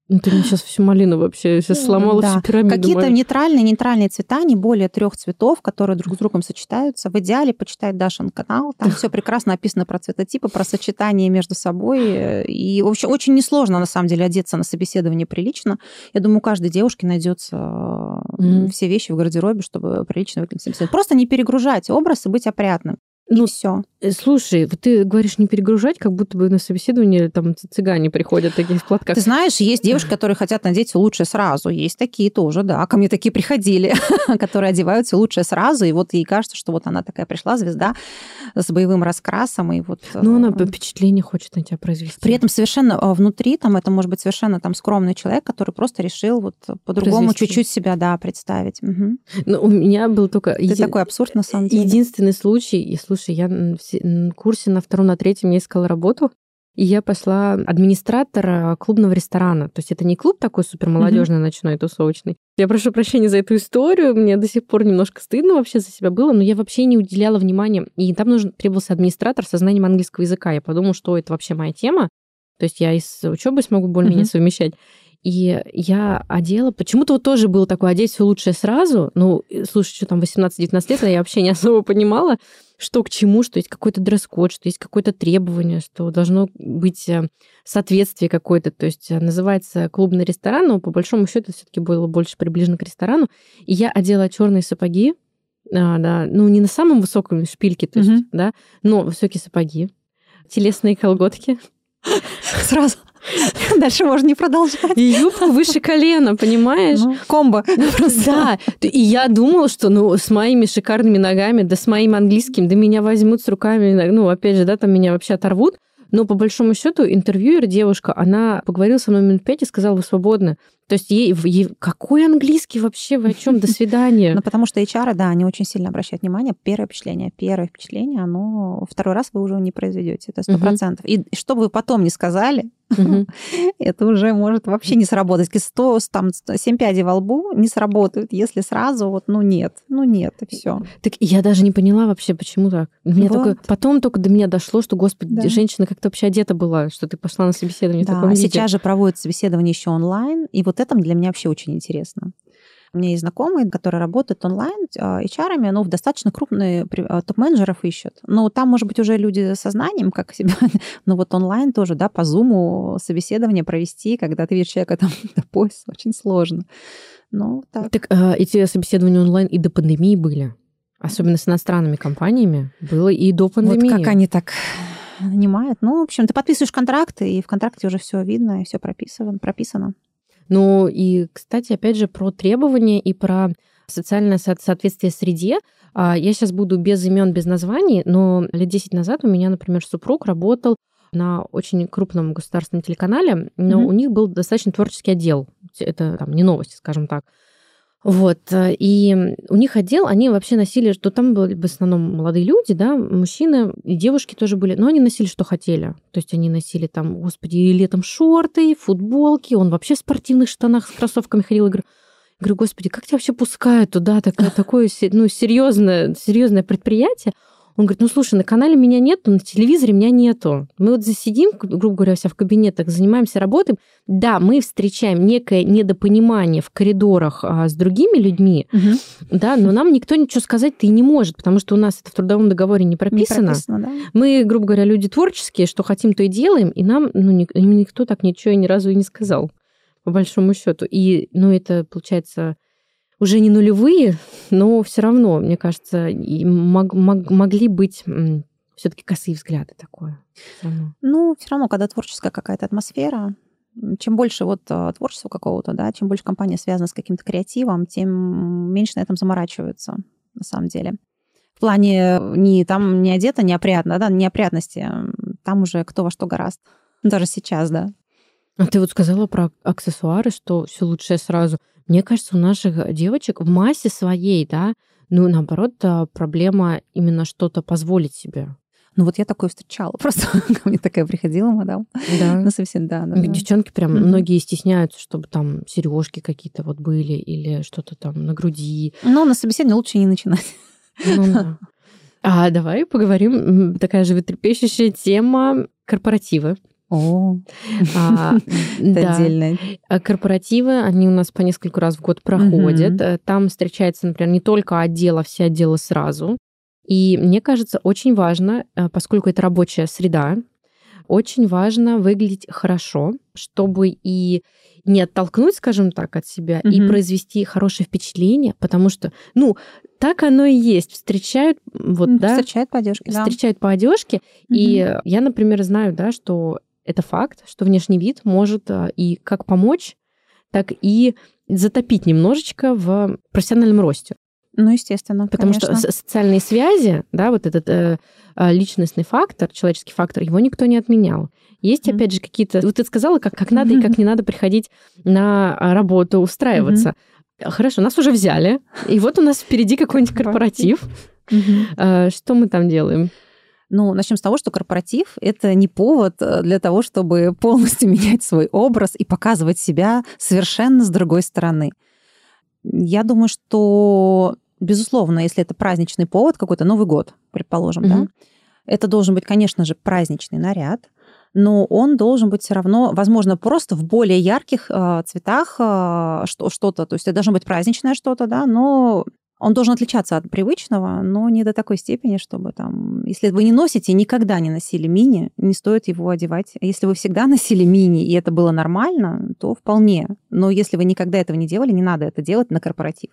Speaker 1: Ну, ты мне сейчас всю малину вообще сейчас сломала да. всю пирамиду.
Speaker 2: Какие-то мою. нейтральные, нейтральные цвета, не более трех цветов, которые друг с другом сочетаются. В идеале почитай Дашин канал. Там все прекрасно описано про цветотипы, про сочетание между собой. И, в общем, очень несложно, на самом деле, одеться на собеседование прилично. Я думаю, у каждой девушки найдется mm-hmm. все вещи в гардеробе, чтобы прилично выглядеть собеседование. Просто не перегружать образ и быть опрятным. Ну, все.
Speaker 1: Э, слушай, вот ты говоришь не перегружать, как будто бы на собеседование там цыгане приходят такие в платках.
Speaker 2: Ты знаешь, есть девушки, которые хотят надеть лучше сразу. Есть такие тоже, да. Ко мне такие приходили, которые одеваются лучше сразу, и вот ей кажется, что вот она такая пришла, звезда с боевым раскрасом, и вот...
Speaker 1: Ну, она э, впечатление хочет на тебя произвести.
Speaker 2: При этом совершенно э, внутри, там, это может быть совершенно там скромный человек, который просто решил вот по-другому чуть-чуть себя, да, представить. Угу.
Speaker 1: Ну, у меня был только...
Speaker 2: Это еди... такой абсурд, на самом деле.
Speaker 1: Единственный случай, и слушай, я на курсе на втором, на третьем я искала работу, и я пошла администратора клубного ресторана. То есть это не клуб такой супер молодежный, mm-hmm. ночной, тусовочный. Я прошу прощения за эту историю. Мне до сих пор немножко стыдно вообще за себя было, но я вообще не уделяла внимания. И там нужен требовался администратор со знанием английского языка. Я подумала, что это вообще моя тема. То есть я из учебы смогу более-менее mm-hmm. совмещать. И я одела... Почему-то вот тоже было такое, одеть все лучшее сразу. Ну, слушай, что там, 18-19 лет, я вообще не особо понимала, что к чему, что есть какой-то дресс-код, что есть какое-то требование, что должно быть э, соответствие какое-то. То есть э, называется клубный ресторан, но по большому счету все таки было больше приближено к ресторану. И я одела черные сапоги, а, да, ну, не на самом высоком шпильке, то есть, mm-hmm. да, но высокие сапоги, телесные колготки.
Speaker 2: Сразу. Дальше можно не продолжать.
Speaker 1: И юбку выше колена, понимаешь? Ну,
Speaker 2: комбо.
Speaker 1: Да. И я думала, что ну, с моими шикарными ногами, да с моим английским, да меня возьмут с руками, ну, опять же, да, там меня вообще оторвут. Но по большому счету интервьюер, девушка, она поговорила со мной минут пять и сказала, вы свободны. То есть ей, ей какой английский вообще, вы о чем? До свидания.
Speaker 2: Ну, потому что HR, да, они очень сильно обращают внимание. Первое впечатление, первое впечатление, оно второй раз вы уже не произведете, это сто процентов. И что бы вы потом не сказали, это уже может вообще не сработать. 100, там, 7 пядей во лбу не сработают, если сразу вот, ну нет, ну нет, и все.
Speaker 1: Так я даже не поняла вообще, почему так. Мне вот. только, потом только до меня дошло, что, господи, да. женщина как-то вообще одета была, что ты пошла на собеседование
Speaker 2: да,
Speaker 1: в таком
Speaker 2: виде. сейчас же проводят собеседование еще онлайн, и вот это для меня вообще очень интересно. У меня есть знакомые, которые работают онлайн HR, ну, в достаточно крупные а, топ-менеджеров ищут. Но там, может быть, уже люди со знанием, как себя... Но вот онлайн тоже, да, по зуму собеседование провести, когда ты видишь человека там до пояса, очень сложно. Ну, так.
Speaker 1: Так а, эти собеседования онлайн и до пандемии были? Особенно с иностранными компаниями было и до пандемии.
Speaker 2: Вот как они так нанимает. Ну, в общем, ты подписываешь контракты, и в контракте уже все видно, и все прописано. прописано.
Speaker 1: Ну и, кстати, опять же, про требования и про социальное соответствие среде. А, я сейчас буду без имен, без названий, но лет 10 назад у меня, например, супруг работал на очень крупном государственном телеканале, но mm-hmm. у них был достаточно творческий отдел. Это там не новости, скажем так. Вот, э, и у них отдел, они вообще носили, что там были в основном молодые люди, да, мужчины и девушки тоже были, но они носили, что хотели. То есть они носили там, господи, летом шорты, футболки, он вообще в спортивных штанах с кроссовками ходил. Я говорю, говорю господи, как тебя вообще пускают туда, такое ну, серьезное, серьезное предприятие? Он говорит, ну слушай, на канале меня нет, на телевизоре меня нету. Мы вот засидим, грубо говоря, вся в кабинетах, занимаемся, работаем. Да, мы встречаем некое недопонимание в коридорах а, с другими людьми, угу. да, но нам никто ничего сказать-то и не может, потому что у нас это в трудовом договоре не прописано. Не прописано да? Мы, грубо говоря, люди творческие, что хотим, то и делаем, и нам ну, никто так ничего ни разу и не сказал, по большому счету. И, ну, это, получается, уже не нулевые, но все равно, мне кажется, мог, мог, могли быть все-таки косые взгляды такое.
Speaker 2: Ну, все равно, когда творческая какая-то атмосфера, чем больше вот а, творчества какого-то, да, чем больше компания связана с каким-то креативом, тем меньше на этом заморачиваются, на самом деле. В плане не там не одета неопрятно, да, неопрятности, там уже кто во что гораст. Даже сейчас, да.
Speaker 1: А ты вот сказала про аксессуары, что все лучшее сразу. Мне кажется, у наших девочек в массе своей, да, ну, наоборот, проблема именно что-то позволить себе.
Speaker 2: Ну вот я такое встречала. Просто ко мне такая приходила мадам. Да. Ну, совсем, да. да
Speaker 1: Девчонки прям mm-hmm. многие стесняются, чтобы там сережки какие-то вот были или что-то там на груди.
Speaker 2: Ну, на собеседование лучше не начинать. Ну,
Speaker 1: да. А давай поговорим, такая же животрепещущая тема корпоративы.
Speaker 2: О, а,
Speaker 1: это отдельно. А корпоративы, они у нас по несколько раз в год проходят. Угу. Там встречается, например, не только отдел, а все отделы сразу. И мне кажется, очень важно, э, поскольку это рабочая среда, очень важно выглядеть хорошо, чтобы и не оттолкнуть, скажем так, от себя, угу. и произвести хорошее впечатление, потому что, ну, так оно и есть. Встречают, вот, да.
Speaker 2: Встречают по одежке.
Speaker 1: Встречают да. по одежке. Угу. И я, например, знаю, да, что это факт, что внешний вид может а, и как помочь, так и затопить немножечко в профессиональном росте.
Speaker 2: Ну, естественно.
Speaker 1: Потому конечно. что социальные связи, да, вот этот э, а, личностный фактор, человеческий фактор, его никто не отменял. Есть, mm-hmm. опять же, какие-то... Вот ты сказала, как, как надо mm-hmm. и как не надо приходить на работу, устраиваться. Mm-hmm. Хорошо, нас уже взяли, и вот у нас впереди какой-нибудь корпоратив. Mm-hmm. Что мы там делаем?
Speaker 2: Ну, начнем с того, что корпоратив — это не повод э, для того, чтобы полностью менять свой образ и показывать себя совершенно с другой стороны. Я думаю, что, безусловно, если это праздничный повод, какой-то Новый год, предположим, mm-hmm. да, это должен быть, конечно же, праздничный наряд, но он должен быть все равно, возможно, просто в более ярких э, цветах э, что-то. То есть это должно быть праздничное что-то, да, но он должен отличаться от привычного, но не до такой степени, чтобы там... Если вы не носите, никогда не носили мини, не стоит его одевать. Если вы всегда носили мини, и это было нормально, то вполне. Но если вы никогда этого не делали, не надо это делать на корпоратив.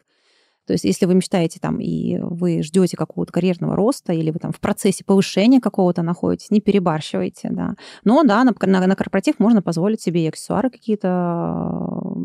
Speaker 2: То есть если вы мечтаете там, и вы ждете какого-то карьерного роста, или вы там в процессе повышения какого-то находитесь, не перебарщивайте, да. Но да, на, на, на корпоратив можно позволить себе и аксессуары какие-то.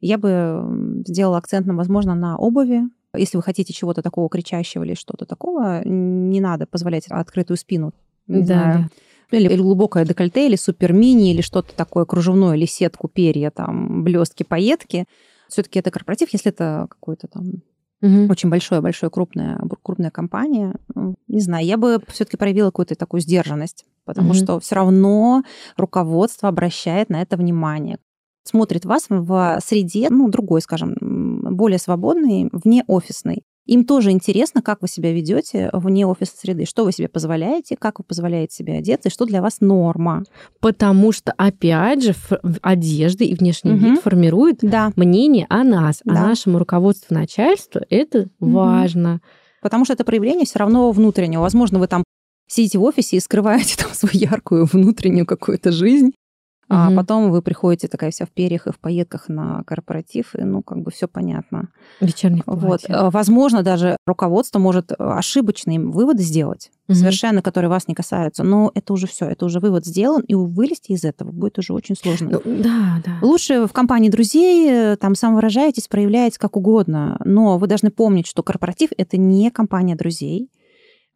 Speaker 2: Я бы сделала акцент, возможно, на обуви, если вы хотите чего-то такого кричащего или что-то такого, не надо позволять открытую спину.
Speaker 1: Не да. Знаю.
Speaker 2: Или глубокое декольте, или супер-мини, или что-то такое кружевное, или сетку, перья, там, блестки, пайетки. Все-таки это корпоратив, если это какой-то там угу. очень большое, большое, крупная, крупная компания. Ну, не знаю, я бы все-таки проявила какую-то такую сдержанность, потому угу. что все равно руководство обращает на это внимание смотрит вас в среде, ну, другой, скажем, более свободной, вне офисной. Им тоже интересно, как вы себя ведете вне офисной среды, что вы себе позволяете, как вы позволяете себе одеться, и что для вас норма.
Speaker 1: Потому что, опять же, одежда и внешний угу. вид формируют да. мнение о нас, да. о нашем руководству начальству. Это угу. важно.
Speaker 2: Потому что это проявление все равно внутреннего. Возможно, вы там сидите в офисе и скрываете там свою яркую внутреннюю какую-то жизнь, А
Speaker 1: Мгм.
Speaker 2: потом вы приходите такая вся в перьях и в пайетках на корпоратив, и ну как бы все понятно.
Speaker 1: Вечерних
Speaker 2: Вот, э, возможно, даже руководство может э, ошибочные выводы сделать,
Speaker 1: Мгм.
Speaker 2: совершенно, которые вас не касаются. Но это уже все, это уже вывод сделан, и вылезти из этого будет уже очень сложно.
Speaker 1: Ну, да, да.
Speaker 2: Лучше в компании друзей э, там самовыражаетесь, проявляетесь как угодно, но вы должны помнить, что корпоратив это не компания друзей.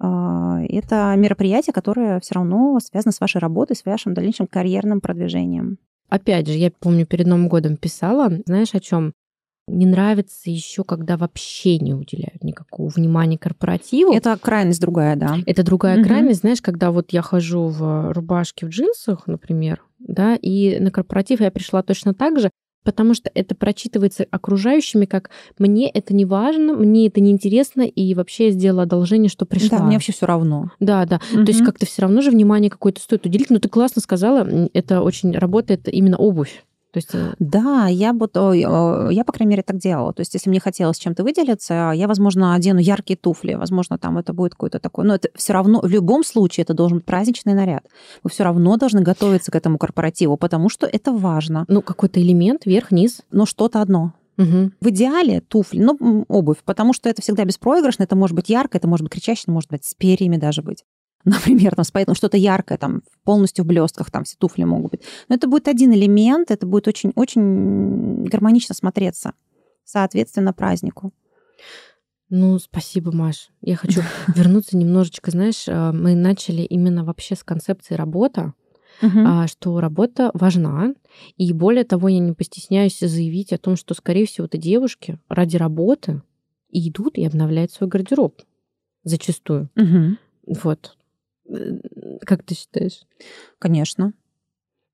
Speaker 2: А, Это мероприятие, которое все равно связано с вашей работой, с вашим дальнейшим карьерным продвижением.
Speaker 1: Опять же, я помню, перед Новым годом писала, знаешь, о чем? Не нравится еще, когда вообще не уделяют никакого внимания корпоративу.
Speaker 2: Это крайность другая, да.
Speaker 1: Это другая
Speaker 2: Мгм.
Speaker 1: крайность, знаешь, когда вот я хожу в рубашке, в джинсах, например, да, и на корпоратив я пришла точно так же, потому что это прочитывается окружающими как «мне это не важно, мне это не интересно, и вообще я сделала одолжение, что пришла».
Speaker 2: Да, мне вообще все равно.
Speaker 1: Да, да. То есть как-то все равно же внимание какое-то стоит уделить. Но ты классно сказала, это очень работает именно обувь. Есть э,
Speaker 2: Да, я э, я, по крайней мере, так делала. То есть, если мне хотелось чем-то выделиться, я, возможно, одену яркие туфли, возможно, там это будет какой-то такой, но это все равно, в любом случае, это должен быть праздничный наряд. Вы все равно должны готовиться к этому корпоративу, потому что это важно.
Speaker 1: ну, какой-то элемент, вверх-вниз.
Speaker 2: Но что-то одно.
Speaker 1: Мгм.
Speaker 2: В идеале туфли, ну, обувь, потому что это всегда беспроигрышно, это может быть ярко, это может быть кричаще, это может быть с перьями даже быть. Например, там, поэтому что-то яркое, там, полностью в блестках, там все туфли могут быть. Но это будет один элемент, это будет очень-очень гармонично смотреться, соответственно, празднику.
Speaker 1: Ну, спасибо, Маш. Я хочу вернуться немножечко, знаешь, э, мы начали именно вообще с концепции работа, а, что работа важна. И более того, я не постесняюсь заявить о том, что, скорее всего, это девушки ради работы и идут и обновляют свой гардероб. Зачастую.
Speaker 2: Мгм.
Speaker 1: Вот. Э, Как ты считаешь?
Speaker 2: Конечно.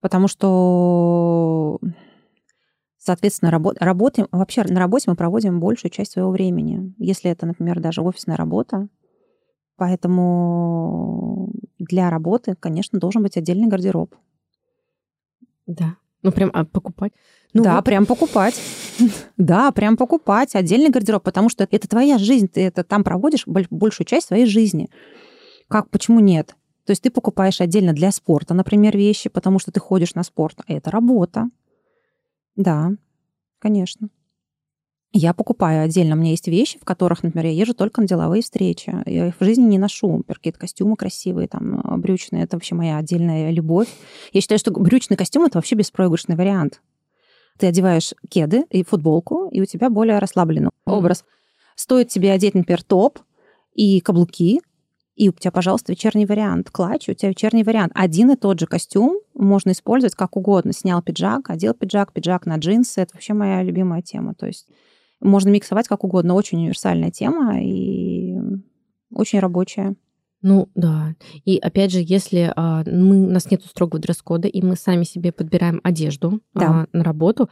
Speaker 2: Потому что, соответственно, работ, работаем, вообще на работе мы проводим большую часть своего времени. Если это, например, даже офисная работа, поэтому для работы, конечно, должен быть отдельный гардероб.
Speaker 1: Да. Ну, прям а, покупать. Ну,
Speaker 2: да,
Speaker 1: вот.
Speaker 2: прям покупать. Да, прям покупать отдельный гардероб, потому что это твоя жизнь, ты это там проводишь боль- большую часть своей жизни. Как, почему нет? То есть ты покупаешь отдельно для спорта, например, вещи, потому что ты ходишь на спорт, а это работа. Да, конечно. Я покупаю отдельно. У меня есть вещи, в которых, например, я езжу только на деловые встречи. Я их в жизни не ношу. Какие-то костюмы красивые, там, э, брючные. Это вообще моя отдельная любовь. Я считаю, что брючный костюм — это вообще беспроигрышный вариант. Ты одеваешь кеды и футболку, и у тебя более расслабленный образ. Стоит тебе одеть, например, топ и каблуки, и у тебя, пожалуйста, вечерний вариант. Клатч, у тебя вечерний вариант. Один и тот же костюм можно использовать как угодно. Снял пиджак, одел пиджак, пиджак на джинсы. Это вообще моя любимая тема. То есть можно миксовать как угодно. Очень универсальная тема и очень рабочая.
Speaker 1: Ну да. И опять же, если а, мы, у нас нет строгого дресс-кода, и мы сами себе подбираем одежду
Speaker 2: Да.
Speaker 1: а, на работу,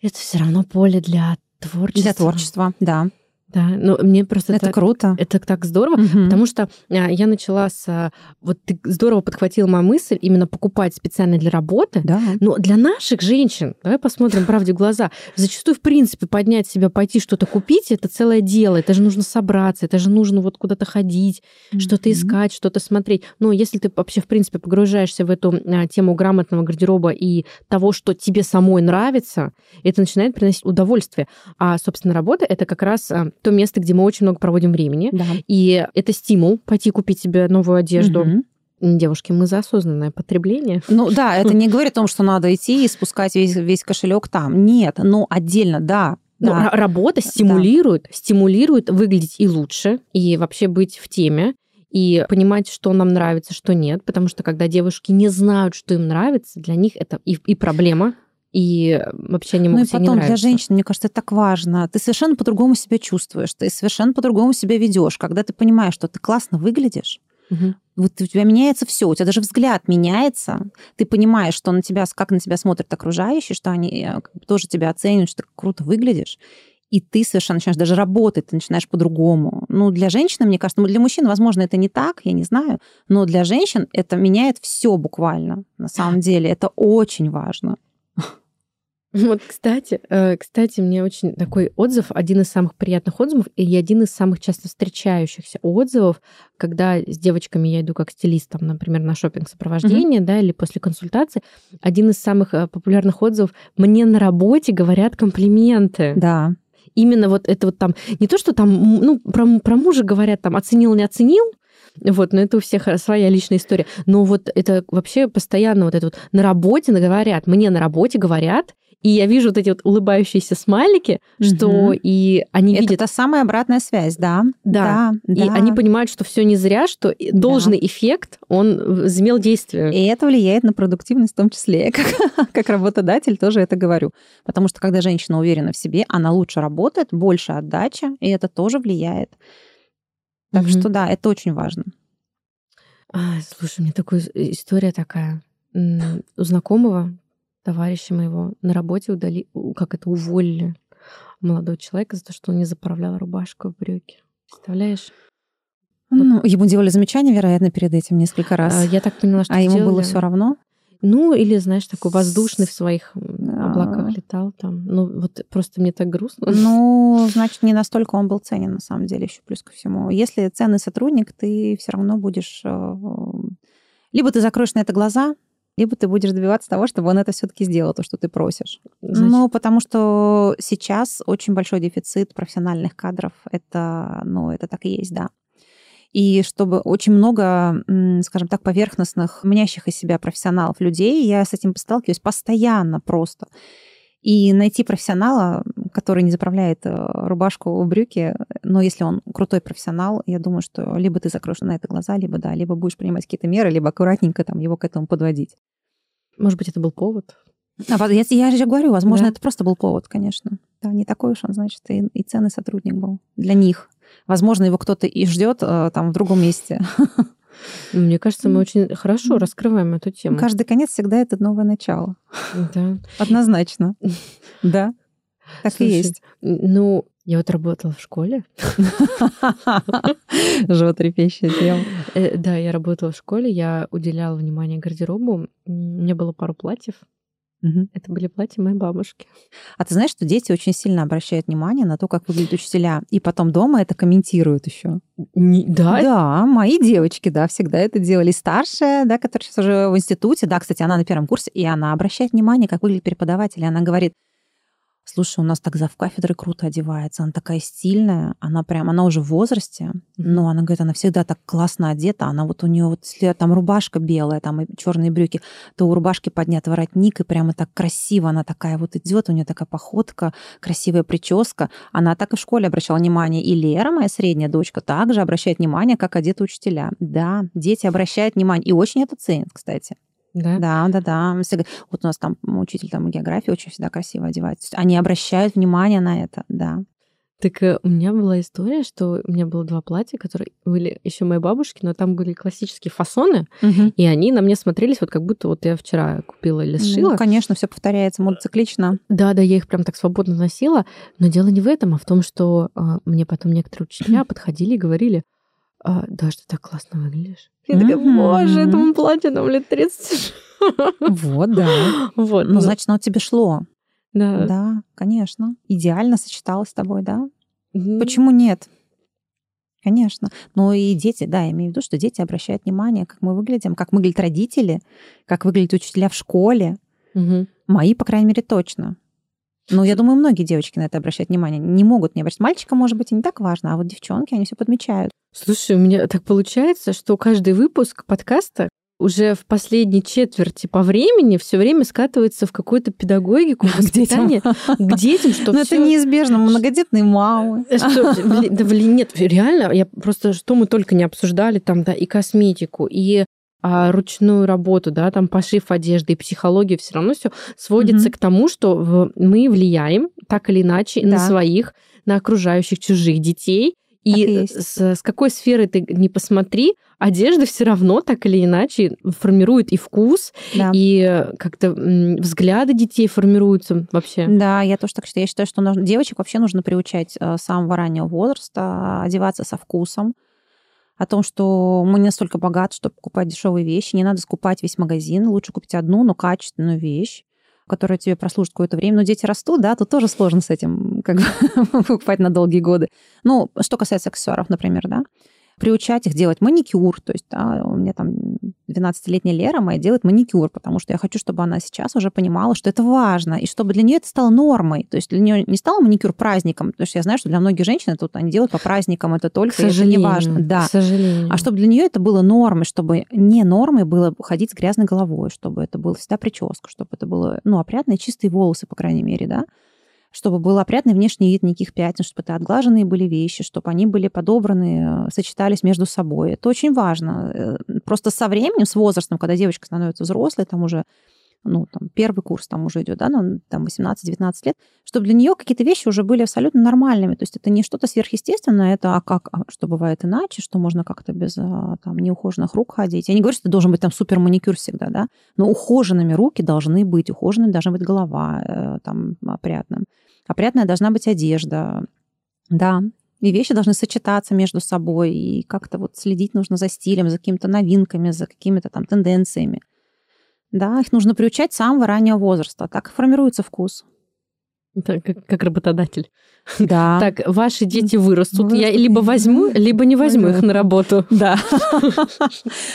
Speaker 1: это все равно поле для творчества.
Speaker 2: Для творчества, да.
Speaker 1: Да. Но мне просто
Speaker 2: Это
Speaker 1: так-
Speaker 2: круто.
Speaker 1: это так здорово,
Speaker 2: Мгм.
Speaker 1: потому что а, я начала с... а, Вот ты здорово подхватила мою мысль именно покупать специально для работы.
Speaker 2: Да.
Speaker 1: Но для наших женщин, давай посмотрим правде в глаза, зачастую, в принципе, поднять себя, пойти что-то купить, это целое дело. Это же нужно собраться, это же нужно вот куда-то ходить, что-то
Speaker 2: Мгм.
Speaker 1: искать, что-то смотреть. Но если ты вообще, в принципе, погружаешься в эту а, тему грамотного гардероба и того, что тебе самой нравится, это начинает приносить удовольствие. А, собственно, работа — это как раз то место, где мы очень много проводим времени.
Speaker 2: Да.
Speaker 1: И это стимул пойти купить себе новую одежду.
Speaker 2: Мгм.
Speaker 1: Девушки, мы за осознанное потребление.
Speaker 2: Ну да, это не говорит о том, что надо идти и спускать весь, весь кошелек там. Нет, но отдельно, да.
Speaker 1: Ну,
Speaker 2: да.
Speaker 1: ра- работа стимулирует, стимулирует выглядеть и лучше, и вообще быть в теме, и понимать, что нам нравится, что нет, потому что когда девушки не знают, что им нравится, для них это и, и проблема, и вообще
Speaker 2: Ну
Speaker 1: могут
Speaker 2: и
Speaker 1: себе не
Speaker 2: потом для женщин, мне кажется, это так важно. Ты совершенно по-другому себя чувствуешь, ты совершенно по-другому себя ведешь, когда ты понимаешь, что ты классно выглядишь.
Speaker 1: Мгм.
Speaker 2: Вот у тебя меняется все, у тебя даже взгляд меняется. Ты понимаешь, что на тебя, как на тебя смотрят окружающие, что они э, тоже тебя оценивают, что ты круто выглядишь. И ты совершенно начинаешь даже работать, ты начинаешь по-другому. Ну, для женщины, мне кажется, ну, для мужчин, возможно, это не так, я не знаю, но для женщин это меняет все буквально, на самом деле. Это очень важно.
Speaker 1: Вот, кстати, э, кстати, мне очень такой отзыв, один из самых приятных отзывов и один из самых часто встречающихся отзывов, когда с девочками я иду как стилистом, например, на шопинг сопровождение, mm-hmm. да, или после консультации, один из самых э, популярных отзывов мне на работе говорят комплименты.
Speaker 2: Да.
Speaker 1: Именно вот это вот там не то, что там, ну, про, про мужа говорят там оценил, не оценил, вот, но это у всех своя личная история. Но вот это вообще постоянно вот это вот на работе говорят, мне на работе говорят, и я вижу вот эти вот улыбающиеся смайлики, угу. что и они
Speaker 2: это
Speaker 1: видят...
Speaker 2: Это самая обратная связь, да.
Speaker 1: Да. да и да. они понимают, что все не зря, что должный да. эффект, он возымел действие.
Speaker 2: И это влияет на продуктивность в том числе. Я как, как работодатель тоже это говорю. Потому что когда женщина уверена в себе, она лучше работает, больше отдача, и это тоже влияет. Так угу. что да, это очень важно.
Speaker 1: А, слушай, у меня такая история такая. У знакомого товарища моего на работе удали, как это, уволили молодого человека за то, что он не заправлял рубашку в брюки. Представляешь?
Speaker 2: Ну, вот. ему делали замечания, вероятно, перед этим несколько раз.
Speaker 1: А, я так поняла, что
Speaker 2: А ему делали. было все равно?
Speaker 1: Ну, или, знаешь, такой воздушный в своих облаках летал там. Ну, вот просто мне так грустно.
Speaker 2: Ну, значит, не настолько он был ценен, на самом деле, еще плюс ко всему. Если ценный сотрудник, ты все равно будешь... Э, либо ты закроешь на это глаза, либо ты будешь добиваться того, чтобы он это все-таки сделал, то, что ты просишь. Значит... Ну, потому что сейчас очень большой дефицит профессиональных кадров. Это, ну, это так и есть, да. И чтобы очень много, скажем так, поверхностных, мнящих из себя профессионалов людей, я с этим сталкиваюсь постоянно просто. И найти профессионала, который не заправляет э, рубашку в брюки, но если он крутой профессионал, я думаю, что либо ты закроешь на это глаза, либо да, либо будешь принимать какие-то меры, либо аккуратненько там его к этому подводить.
Speaker 1: Может быть, это был повод?
Speaker 2: А, я, я же говорю, возможно, да. это просто был повод, конечно. Да, не такой уж он, значит, и, и ценный сотрудник был для них. Возможно, его кто-то и ждет э, там в другом месте.
Speaker 1: Мне кажется, мы очень хорошо раскрываем эту тему.
Speaker 2: Каждый конец всегда это новое начало.
Speaker 1: Да.
Speaker 2: Однозначно. Да. Так Слушай, и есть.
Speaker 1: Ну, я вот работала в школе.
Speaker 2: Животрепещущая тема.
Speaker 1: Э, да, я работала в школе, я уделяла внимание гардеробу. У меня было пару платьев. Угу. Это были платья моей бабушки.
Speaker 2: А ты знаешь, что дети очень сильно обращают внимание на то, как выглядят учителя, и потом дома это комментируют еще.
Speaker 1: Не, да?
Speaker 2: Да, мои девочки, да, всегда это делали. Старшая, да, которая сейчас уже в институте, да, кстати, она на первом курсе, и она обращает внимание, как выглядит преподаватель. И она говорит, Слушай, у нас так зав кафедры круто одевается. Она такая стильная. Она прям, она уже в возрасте, но она говорит, она всегда так классно одета. Она вот у нее вот, если там рубашка белая, там и черные брюки, то у рубашки поднят воротник, и прямо так красиво она такая вот идет, у нее такая походка, красивая прическа. Она так и в школе обращала внимание. И Лера, моя средняя дочка, также обращает внимание, как одеты учителя. Да, дети обращают внимание. И очень это ценят, кстати.
Speaker 1: Да?
Speaker 2: Да, да, да. Вот у нас там учитель там географии очень всегда красиво одевается. Они обращают внимание на это, да.
Speaker 1: Так э, у меня была история, что у меня было два платья, которые были еще моей бабушки, но там были классические фасоны, угу. и они на мне смотрелись вот как будто вот я вчера купила или сшила.
Speaker 2: Ну, конечно, все повторяется мотоциклично.
Speaker 1: Да, да, я их прям так свободно носила, но дело не в этом, а в том, что а, мне потом некоторые учителя подходили и говорили, а, да, что так классно выглядишь. Я такая, боже, этому платью там лет 30.
Speaker 2: Вот, да. Вот. Ну, значит, оно тебе шло.
Speaker 1: Да.
Speaker 2: Да, конечно. Идеально сочеталось с тобой, да? Почему нет? Конечно. Но и дети, да, я имею в виду, что дети обращают внимание, как мы выглядим, как выглядят родители, как выглядят учителя в школе.
Speaker 1: Угу.
Speaker 2: Мои, по крайней мере, точно. Ну, я думаю, многие девочки на это обращают внимание. Не могут не обращать. Мальчика, может быть, и не так важно, а вот девчонки, они все подмечают.
Speaker 1: Слушай, у меня так получается, что каждый выпуск подкаста уже в последней четверти по времени все время скатывается в какую-то педагогику, воспитание к детям, что
Speaker 2: Но это неизбежно, многодетные мамы.
Speaker 1: Э, что, да, блин, нет, реально, я просто, что мы только не обсуждали там, да, и косметику, и а, ручную работу, да, там пошив одежды и психологию, все равно все сводится mm-hmm. к тому, что в, мы влияем так или иначе да. на своих, на окружающих чужих детей. И с, с какой сферы ты не посмотри, одежда все равно так или иначе формирует и вкус, да. и как-то взгляды детей формируются вообще.
Speaker 2: Да, я тоже так считаю. Я считаю, что нужно, девочек вообще нужно приучать э, с самого раннего возраста одеваться со вкусом, о том, что мы не настолько богаты, чтобы покупать дешевые вещи, не надо скупать весь магазин, лучше купить одну, но качественную вещь. Которая тебе прослужит какое-то время. Но дети растут, да, тут тоже сложно с этим как бы покупать на долгие годы. Ну, что касается аксессуаров, например, да, приучать их делать маникюр. То есть да, у меня там 12-летняя Лера моя делает маникюр, потому что я хочу, чтобы она сейчас уже понимала, что это важно, и чтобы для нее это стало нормой. То есть для нее не стало маникюр праздником, потому что я знаю, что для многих женщин тут они делают по праздникам, это только,
Speaker 1: это
Speaker 2: не важно.
Speaker 1: Да. К сожалению.
Speaker 2: А чтобы для нее это было нормой, чтобы не нормой было ходить с грязной головой, чтобы это было всегда прическа, чтобы это было, ну, опрятные чистые волосы, по крайней мере, да, чтобы был опрятный внешний вид, никаких пятен, чтобы это отглаженные были вещи, чтобы они были подобраны, э, сочетались между собой. Это очень важно. Э, просто со временем, с возрастом, когда девочка становится взрослой, там уже ну, там, первый курс там уже идет, да, ну, там 18-19 лет, чтобы для нее какие-то вещи уже были абсолютно нормальными. То есть это не что-то сверхъестественное, это а как, а что бывает иначе, что можно как-то без а, там неухоженных рук ходить. Я не говорю, что должен быть там супер маникюр всегда, да, но ухоженными руки должны быть, ухоженными должна быть голова, э, там, опрятным. Опрятная должна быть одежда, да, и вещи должны сочетаться между собой, и как-то вот следить нужно за стилем, за какими-то новинками, за какими-то там тенденциями. Да, их нужно приучать с самого раннего возраста. Так и формируется вкус.
Speaker 1: Так, как, как работодатель.
Speaker 2: Да.
Speaker 1: Так, ваши дети вырастут. Я либо возьму, либо не возьму их на работу.
Speaker 2: Да.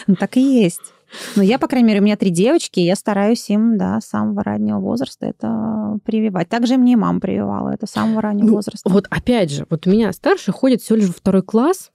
Speaker 2: Ну, так и есть. Но я, по крайней мере, у меня три девочки, и я стараюсь им, да, с самого раннего возраста это прививать. Также мне мама прививала это с самого раннего ну, возраста.
Speaker 1: Вот опять же, вот у меня старший ходит всего лишь во второй класс,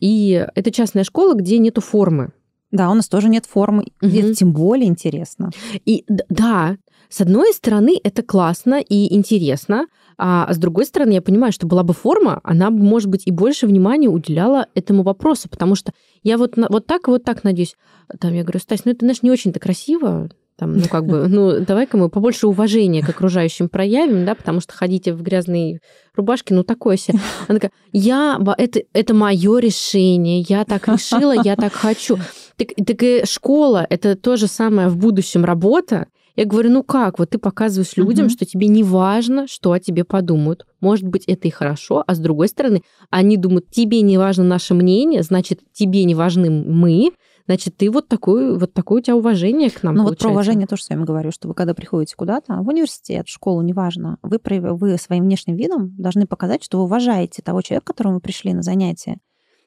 Speaker 1: и это частная школа, где нету формы.
Speaker 2: Да, у нас тоже нет формы, угу. это тем более интересно.
Speaker 1: И да, с одной стороны, это классно и интересно, а с другой стороны, я понимаю, что была бы форма, она бы, может быть, и больше внимания уделяла этому вопросу, потому что я вот, вот так и вот так надеюсь. Там я говорю, Стась, ну это, знаешь, не очень-то красиво, там, ну, как бы, ну, давай-ка мы побольше уважения к окружающим проявим, да, потому что ходите в грязной рубашке, ну, такое себе. Она такая, я, это, это мое решение, я так решила, я так хочу. Так, так и школа — это то же самое в будущем работа. Я говорю, ну как, вот ты показываешь людям, uh-huh. что тебе не важно, что о тебе подумают. Может быть, это и хорошо, а с другой стороны, они думают, тебе не важно наше мнение, значит, тебе не важны мы, значит, ты вот такой, вот такое у тебя уважение к нам
Speaker 2: Ну вот про уважение тоже с вами говорю, что вы когда приходите куда-то, в университет, в школу, неважно, вы, вы своим внешним видом должны показать, что вы уважаете того человека, к которому вы пришли на занятие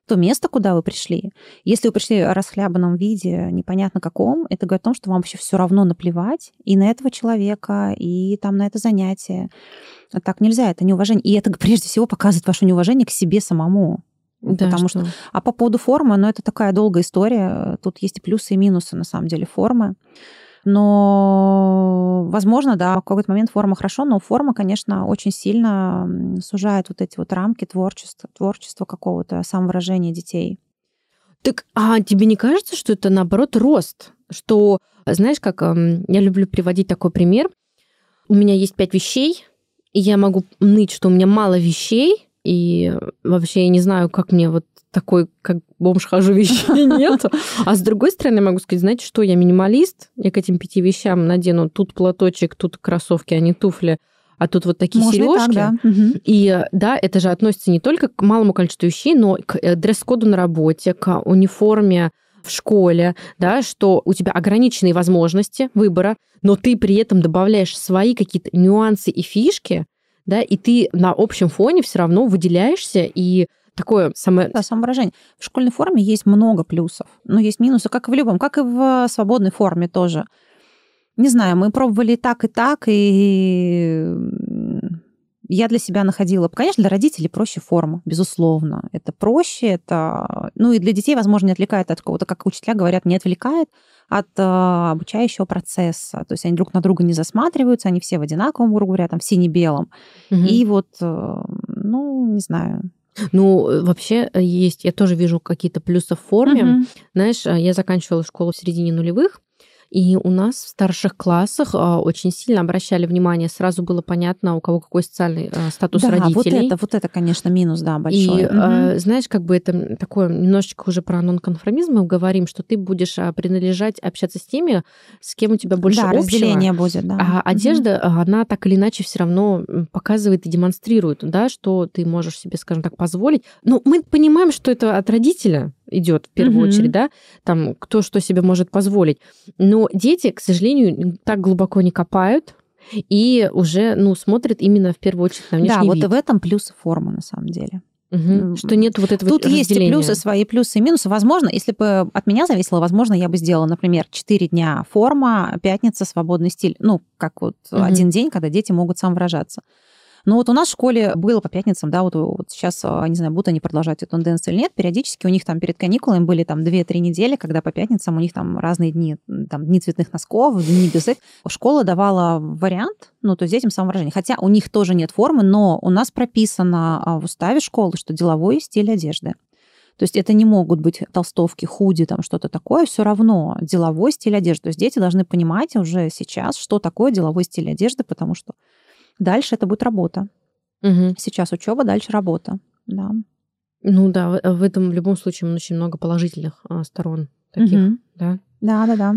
Speaker 2: то место, куда вы пришли. Если вы пришли в расхлябанном виде, непонятно каком, это говорит о том, что вам вообще все равно наплевать и на этого человека, и там на это занятие. А так нельзя, это неуважение. И это прежде всего показывает ваше неуважение к себе самому. Да, потому что... что... А по поводу формы, ну, это такая долгая история. Тут есть и плюсы, и минусы, на самом деле, формы. Но, возможно, да, в какой-то момент форма хорошо, но форма, конечно, очень сильно сужает вот эти вот рамки творчества, творчества какого-то, самовыражения детей.
Speaker 1: Так, а тебе не кажется, что это, наоборот, рост? Что, знаешь, как я люблю приводить такой пример. У меня есть пять вещей, и я могу ныть, что у меня мало вещей, и вообще я не знаю, как мне вот такой, как бомж хожу, вещей нет. А с другой стороны, я могу сказать, знаете что, я минималист, я к этим пяти вещам надену тут платочек, тут кроссовки, а не туфли, а тут вот такие сережки. да. И да, это же относится не только к малому количеству вещей, но к э, дресс-коду на работе, к униформе в школе, да, что у тебя ограниченные возможности выбора, но ты при этом добавляешь свои какие-то нюансы и фишки, да, и ты на общем фоне все равно выделяешься и такое самое...
Speaker 2: Да, самовыражение. В школьной форме есть много плюсов, но есть минусы, как и в любом, как и в свободной форме тоже. Не знаю, мы пробовали так и так, и я для себя находила... Конечно, для родителей проще форма, безусловно. Это проще, это... Ну и для детей, возможно, не отвлекает от какого-то, как учителя говорят, не отвлекает от э, обучающего процесса. То есть они друг на друга не засматриваются, они все в одинаковом, грубо говоря, там, в сине-белом. Угу. И вот, э, ну, не знаю,
Speaker 1: ну, э, вообще э, есть, я тоже вижу какие-то плюсы в форме. Угу. Знаешь, э, я заканчивала школу в середине нулевых, и у нас в старших классах а, очень сильно обращали внимание, сразу было понятно, у кого какой социальный а, статус
Speaker 2: да,
Speaker 1: родителей.
Speaker 2: вот это, вот это, конечно, минус, да, большой.
Speaker 1: И угу. знаешь, как бы это такое немножечко уже про нонконформизм мы говорим, что ты будешь принадлежать, общаться с теми, с кем у тебя больше
Speaker 2: да,
Speaker 1: общего.
Speaker 2: разделение будет, да.
Speaker 1: А одежда, угу. она так или иначе все равно показывает и демонстрирует, да, что ты можешь себе, скажем так, позволить. Но мы понимаем, что это от родителя, идет в первую mm-hmm. очередь, да, там кто что себе может позволить. Но дети, к сожалению, так глубоко не копают, и уже, ну, смотрит именно в первую очередь на внешний
Speaker 2: Да, вот
Speaker 1: вид.
Speaker 2: и в этом плюсы формы на самом деле.
Speaker 1: Мгм. Что нет вот этого
Speaker 2: Тут есть и
Speaker 1: разделения.
Speaker 2: плюсы свои, плюсы и минусы. Возможно, если бы от меня зависело, возможно, я бы сделала, например, 4 дня форма, пятница свободный стиль. Ну, как вот
Speaker 1: Мгм.
Speaker 2: один день, когда дети могут самовыражаться. Но вот у нас в школе было по пятницам, да, вот, вот сейчас, а, не знаю, будут они продолжать эту тенденцию или нет, периодически у них там перед каникулами были там 2-3 недели, когда по пятницам у них там разные дни, там дни цветных носков, дни без этих. Школа давала вариант, ну, то есть детям самовыражение. Хотя у них тоже нет формы, но у нас прописано а, в уставе школы, что деловой стиль одежды. То есть это не могут быть толстовки, худи, там что-то такое, все равно деловой стиль одежды. То есть дети должны понимать уже сейчас, что такое деловой стиль одежды, потому что дальше это будет работа.
Speaker 1: Мгм.
Speaker 2: Сейчас учеба, дальше работа. Да.
Speaker 1: Ну да, в, этом в любом случае очень много положительных а, сторон таких,
Speaker 2: Мгм.
Speaker 1: да.
Speaker 2: Да, да, да.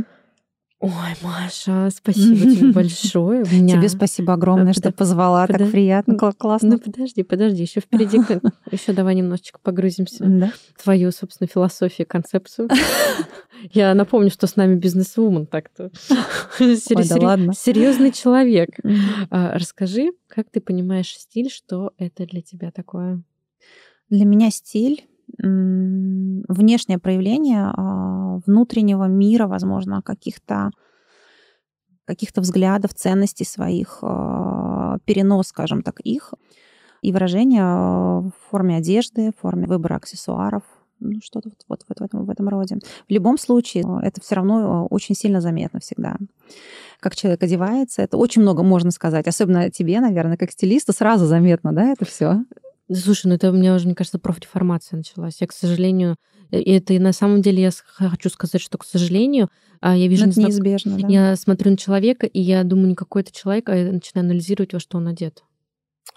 Speaker 1: Ой, Маша, спасибо тебе большое. Меня-
Speaker 2: Тебе спасибо огромное,
Speaker 1: Подо-
Speaker 2: что позвала. Так
Speaker 1: подо-
Speaker 2: приятно,
Speaker 1: Ну
Speaker 2: классно.
Speaker 1: подожди, подожди, еще впереди, еще давай немножечко погрузимся
Speaker 2: Да.
Speaker 1: в твою, собственно, философию, концепцию. Я напомню, что с нами бизнес-вумен так-то. Серьезный человек. А, Расскажи, как ты понимаешь стиль, что это для тебя такое?
Speaker 2: Для меня стиль внешнее проявление а, внутреннего мира, возможно, каких-то каких-то взглядов, ценностей своих, а, перенос, скажем так, их и выражение а, в форме одежды, в форме выбора аксессуаров, ну, что-то вот, вот в, этом, в этом роде. В любом случае, это все равно очень сильно заметно всегда. Как человек одевается, это очень много можно сказать, особенно тебе, наверное, как стилисту, сразу заметно, да, это все.
Speaker 1: Слушай, ну это у меня уже, мне кажется, профдеформация началась. Я, к сожалению, э, и это и на самом деле я хочу сказать, что, к сожалению, а, я вижу
Speaker 2: это неизбежно, да.
Speaker 1: Я смотрю на человека, и я думаю, не какой это человек, а я начинаю анализировать, во что он одет.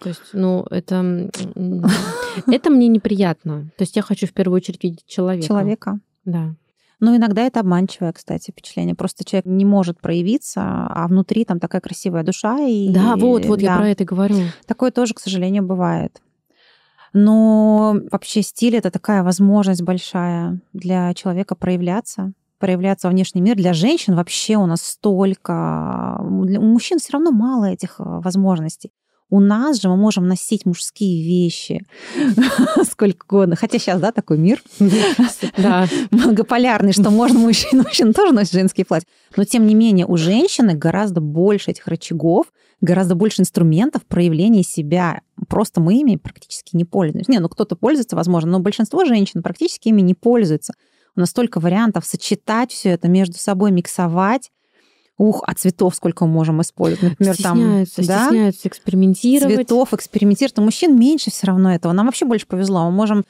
Speaker 1: То есть, ну, это, это мне неприятно. То есть я хочу в первую очередь видеть человека.
Speaker 2: человека.
Speaker 1: Да.
Speaker 2: Но иногда это обманчивое, кстати, впечатление. Просто человек не может проявиться, а внутри там такая красивая душа. И,
Speaker 1: Да, вот, вот я
Speaker 2: да,
Speaker 1: про это говорю.
Speaker 2: Такое тоже, к сожалению, бывает. Но вообще стиль это такая возможность большая для человека проявляться, проявляться во внешний мир. Для женщин вообще у нас столько. У мужчин все равно мало этих э, возможностей. У нас же мы можем носить мужские вещи сколько угодно. Хотя сейчас, да, такой мир многополярный, что можно мужчин, мужчин тоже носит женские платья. Но тем не менее у женщины гораздо больше этих рычагов, гораздо больше инструментов проявления себя. Просто мы ими практически не пользуемся. Не, ну кто-то пользуется, возможно, но большинство женщин практически ими не пользуются. У нас столько вариантов сочетать все это между собой, миксовать. Ух, а цветов сколько мы можем использовать. Например,
Speaker 1: стесняются,
Speaker 2: там да,
Speaker 1: стесняются экспериментировать.
Speaker 2: цветов, экспериментировать. У мужчин меньше все равно этого. Нам вообще больше повезло. Мы можем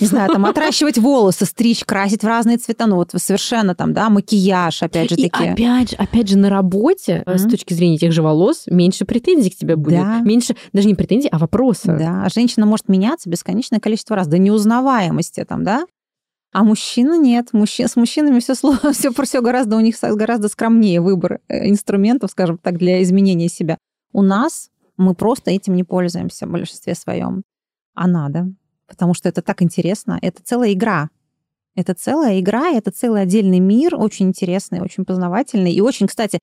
Speaker 2: не знаю, там отращивать волосы, стричь, красить в разные цвета, ну вот совершенно там, да, макияж, опять же
Speaker 1: И
Speaker 2: таки.
Speaker 1: опять же, опять же, на работе, э, с точки зрения тех же волос, меньше претензий к тебе будет.
Speaker 2: Да.
Speaker 1: Меньше, даже не претензий, а вопросов.
Speaker 2: Да, женщина может меняться бесконечное количество раз, до неузнаваемости там, да? А мужчина нет. Мужчин, с мужчинами все, все, все гораздо у них гораздо скромнее выбор э, инструментов, скажем так, для изменения себя. У нас мы просто этим не пользуемся в большинстве своем. А надо. Потому что это так интересно. Это целая игра. Это целая игра, это целый отдельный мир, очень интересный, очень познавательный и очень, кстати,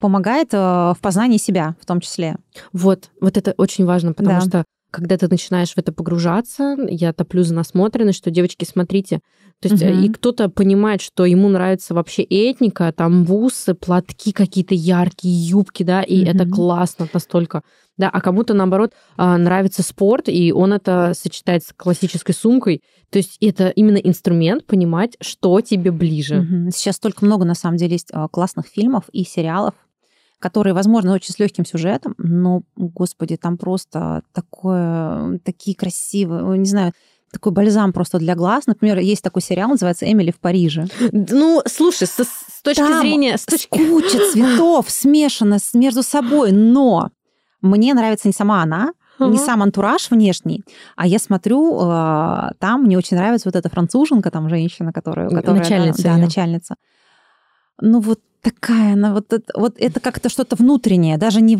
Speaker 2: помогает э, в познании себя в том числе.
Speaker 1: Вот, вот это очень важно, потому
Speaker 2: Да.
Speaker 1: что когда ты начинаешь в это погружаться, я топлю за насмотренность, что, девочки, смотрите, то есть
Speaker 2: Мгм.
Speaker 1: и кто-то понимает, что ему нравится вообще этника, там бусы, платки какие-то яркие, юбки, да, и это
Speaker 2: Мгм.
Speaker 1: классно настолько, да, а кому-то, наоборот, а, нравится спорт, и он это сочетает с классической сумкой, то есть это именно инструмент понимать, что тебе ближе.
Speaker 2: Мгм. Сейчас столько много, на самом деле, есть а, классных фильмов и сериалов, которые, возможно, очень с легким сюжетом, но, господи, там просто такое, такие красивые, не знаю, такой бальзам просто для глаз. Например, есть такой сериал, называется «Эмили в Париже».
Speaker 1: Ну, слушай, со- с, точки
Speaker 2: Там
Speaker 1: зрения... С точки...
Speaker 2: Куча цветов смешана с- между собой, но мне нравится не сама она, не
Speaker 1: Ага.
Speaker 2: сам антураж внешний, а я смотрю, э, там мне очень нравится вот эта француженка, там женщина, которая... которая да,
Speaker 1: Начальница
Speaker 2: Да,
Speaker 1: её.
Speaker 2: начальница. Ну вот такая, она вот, вот это как-то что-то внутреннее, даже не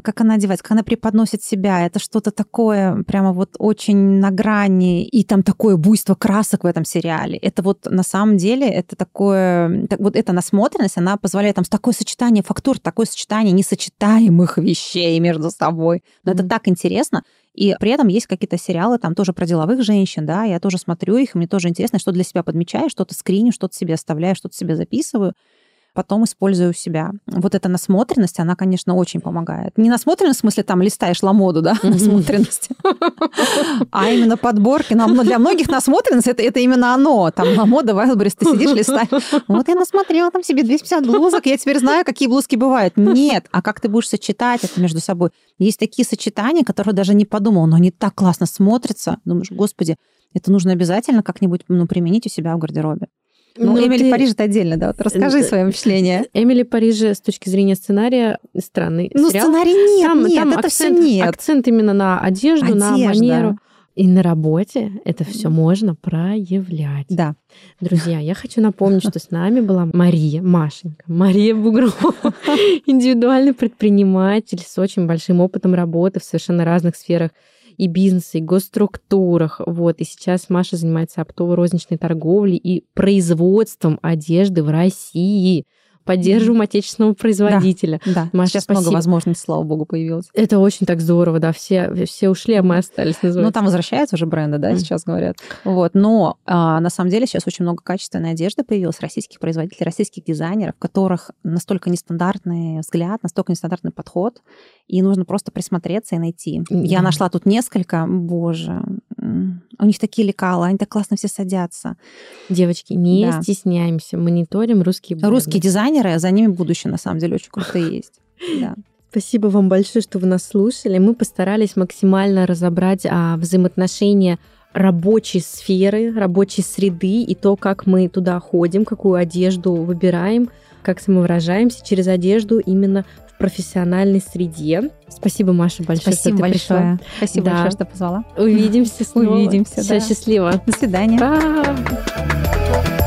Speaker 2: как она одевается, как она преподносит себя, это что-то такое прямо вот очень на грани, и там такое буйство красок в этом сериале. Это вот на самом деле, это такое, так, вот эта насмотренность, она позволяет там такое сочетание фактур, такое сочетание несочетаемых вещей между собой. Но mm-hmm. это так интересно. И при этом есть какие-то сериалы там тоже про деловых женщин, да, я тоже смотрю их, мне тоже интересно, что для себя подмечаю, что-то скриню, что-то себе оставляю, что-то себе записываю потом использую у себя. Вот эта насмотренность, она, конечно, очень помогает. Не насмотренность в смысле там листаешь ламоду, да, насмотренность, а именно подборки. Для многих насмотренность это, именно оно. Там ламода, Wildberries, ты сидишь, листаешь. Вот я насмотрела там себе 250 блузок, я теперь знаю, какие блузки бывают. Нет, а как ты будешь сочетать это между собой? Есть такие сочетания, которые даже не подумал, но они так классно смотрятся. Думаешь, господи, это нужно обязательно как-нибудь ну, применить у себя в гардеробе. Ну, ну Эмили ты... Париж это отдельно, да. Вот расскажи свои впечатления.
Speaker 1: Эмили Париж с точки зрения сценария странный
Speaker 2: ну,
Speaker 1: сериал.
Speaker 2: сценарий нет, там, нет, там это акцент, все нет.
Speaker 1: Акцент именно на одежду, Одежда. на манеру. И на работе это все можно проявлять.
Speaker 2: Да.
Speaker 1: Друзья, я хочу напомнить, что с нами была Мария, Машенька, Мария Бугрова, индивидуальный предприниматель с очень большим опытом работы в совершенно разных сферах и бизнесе, и госструктурах. Вот. И сейчас Маша занимается оптово-розничной торговлей и производством одежды в России поддерживаем отечественного производителя.
Speaker 2: Да, да. Маша, сейчас спасибо. много возможностей, слава богу, появилось.
Speaker 1: Это очень так здорово, да, все, все ушли, а мы остались.
Speaker 2: Называется. Ну, там возвращаются уже бренды, да, mm. сейчас говорят. Вот, но а, на самом деле сейчас очень много качественной одежды появилось, российских производителей, российских дизайнеров, в которых настолько нестандартный взгляд, настолько нестандартный подход, и нужно просто присмотреться и найти. Mm. Я нашла тут несколько, боже, у них такие лекала, они так классно все садятся.
Speaker 1: Девочки, не да. стесняемся, мониторим русские
Speaker 2: бренды. Русские дизайнеры, за ними будущее, на самом деле, очень крутые есть. Да.
Speaker 1: Спасибо вам большое, что вы нас слушали. Мы постарались максимально разобрать а, взаимоотношения рабочей сферы, рабочей среды и то, как мы туда ходим, какую одежду выбираем, как самовыражаемся через одежду именно профессиональной среде. Спасибо, Маша, большое,
Speaker 2: Спасибо
Speaker 1: что
Speaker 2: ты большое. пришла. Спасибо да. большое, что позвала.
Speaker 1: Увидимся снова.
Speaker 2: Увидимся,
Speaker 1: Все, да. счастливо.
Speaker 2: До свидания.
Speaker 1: Пока.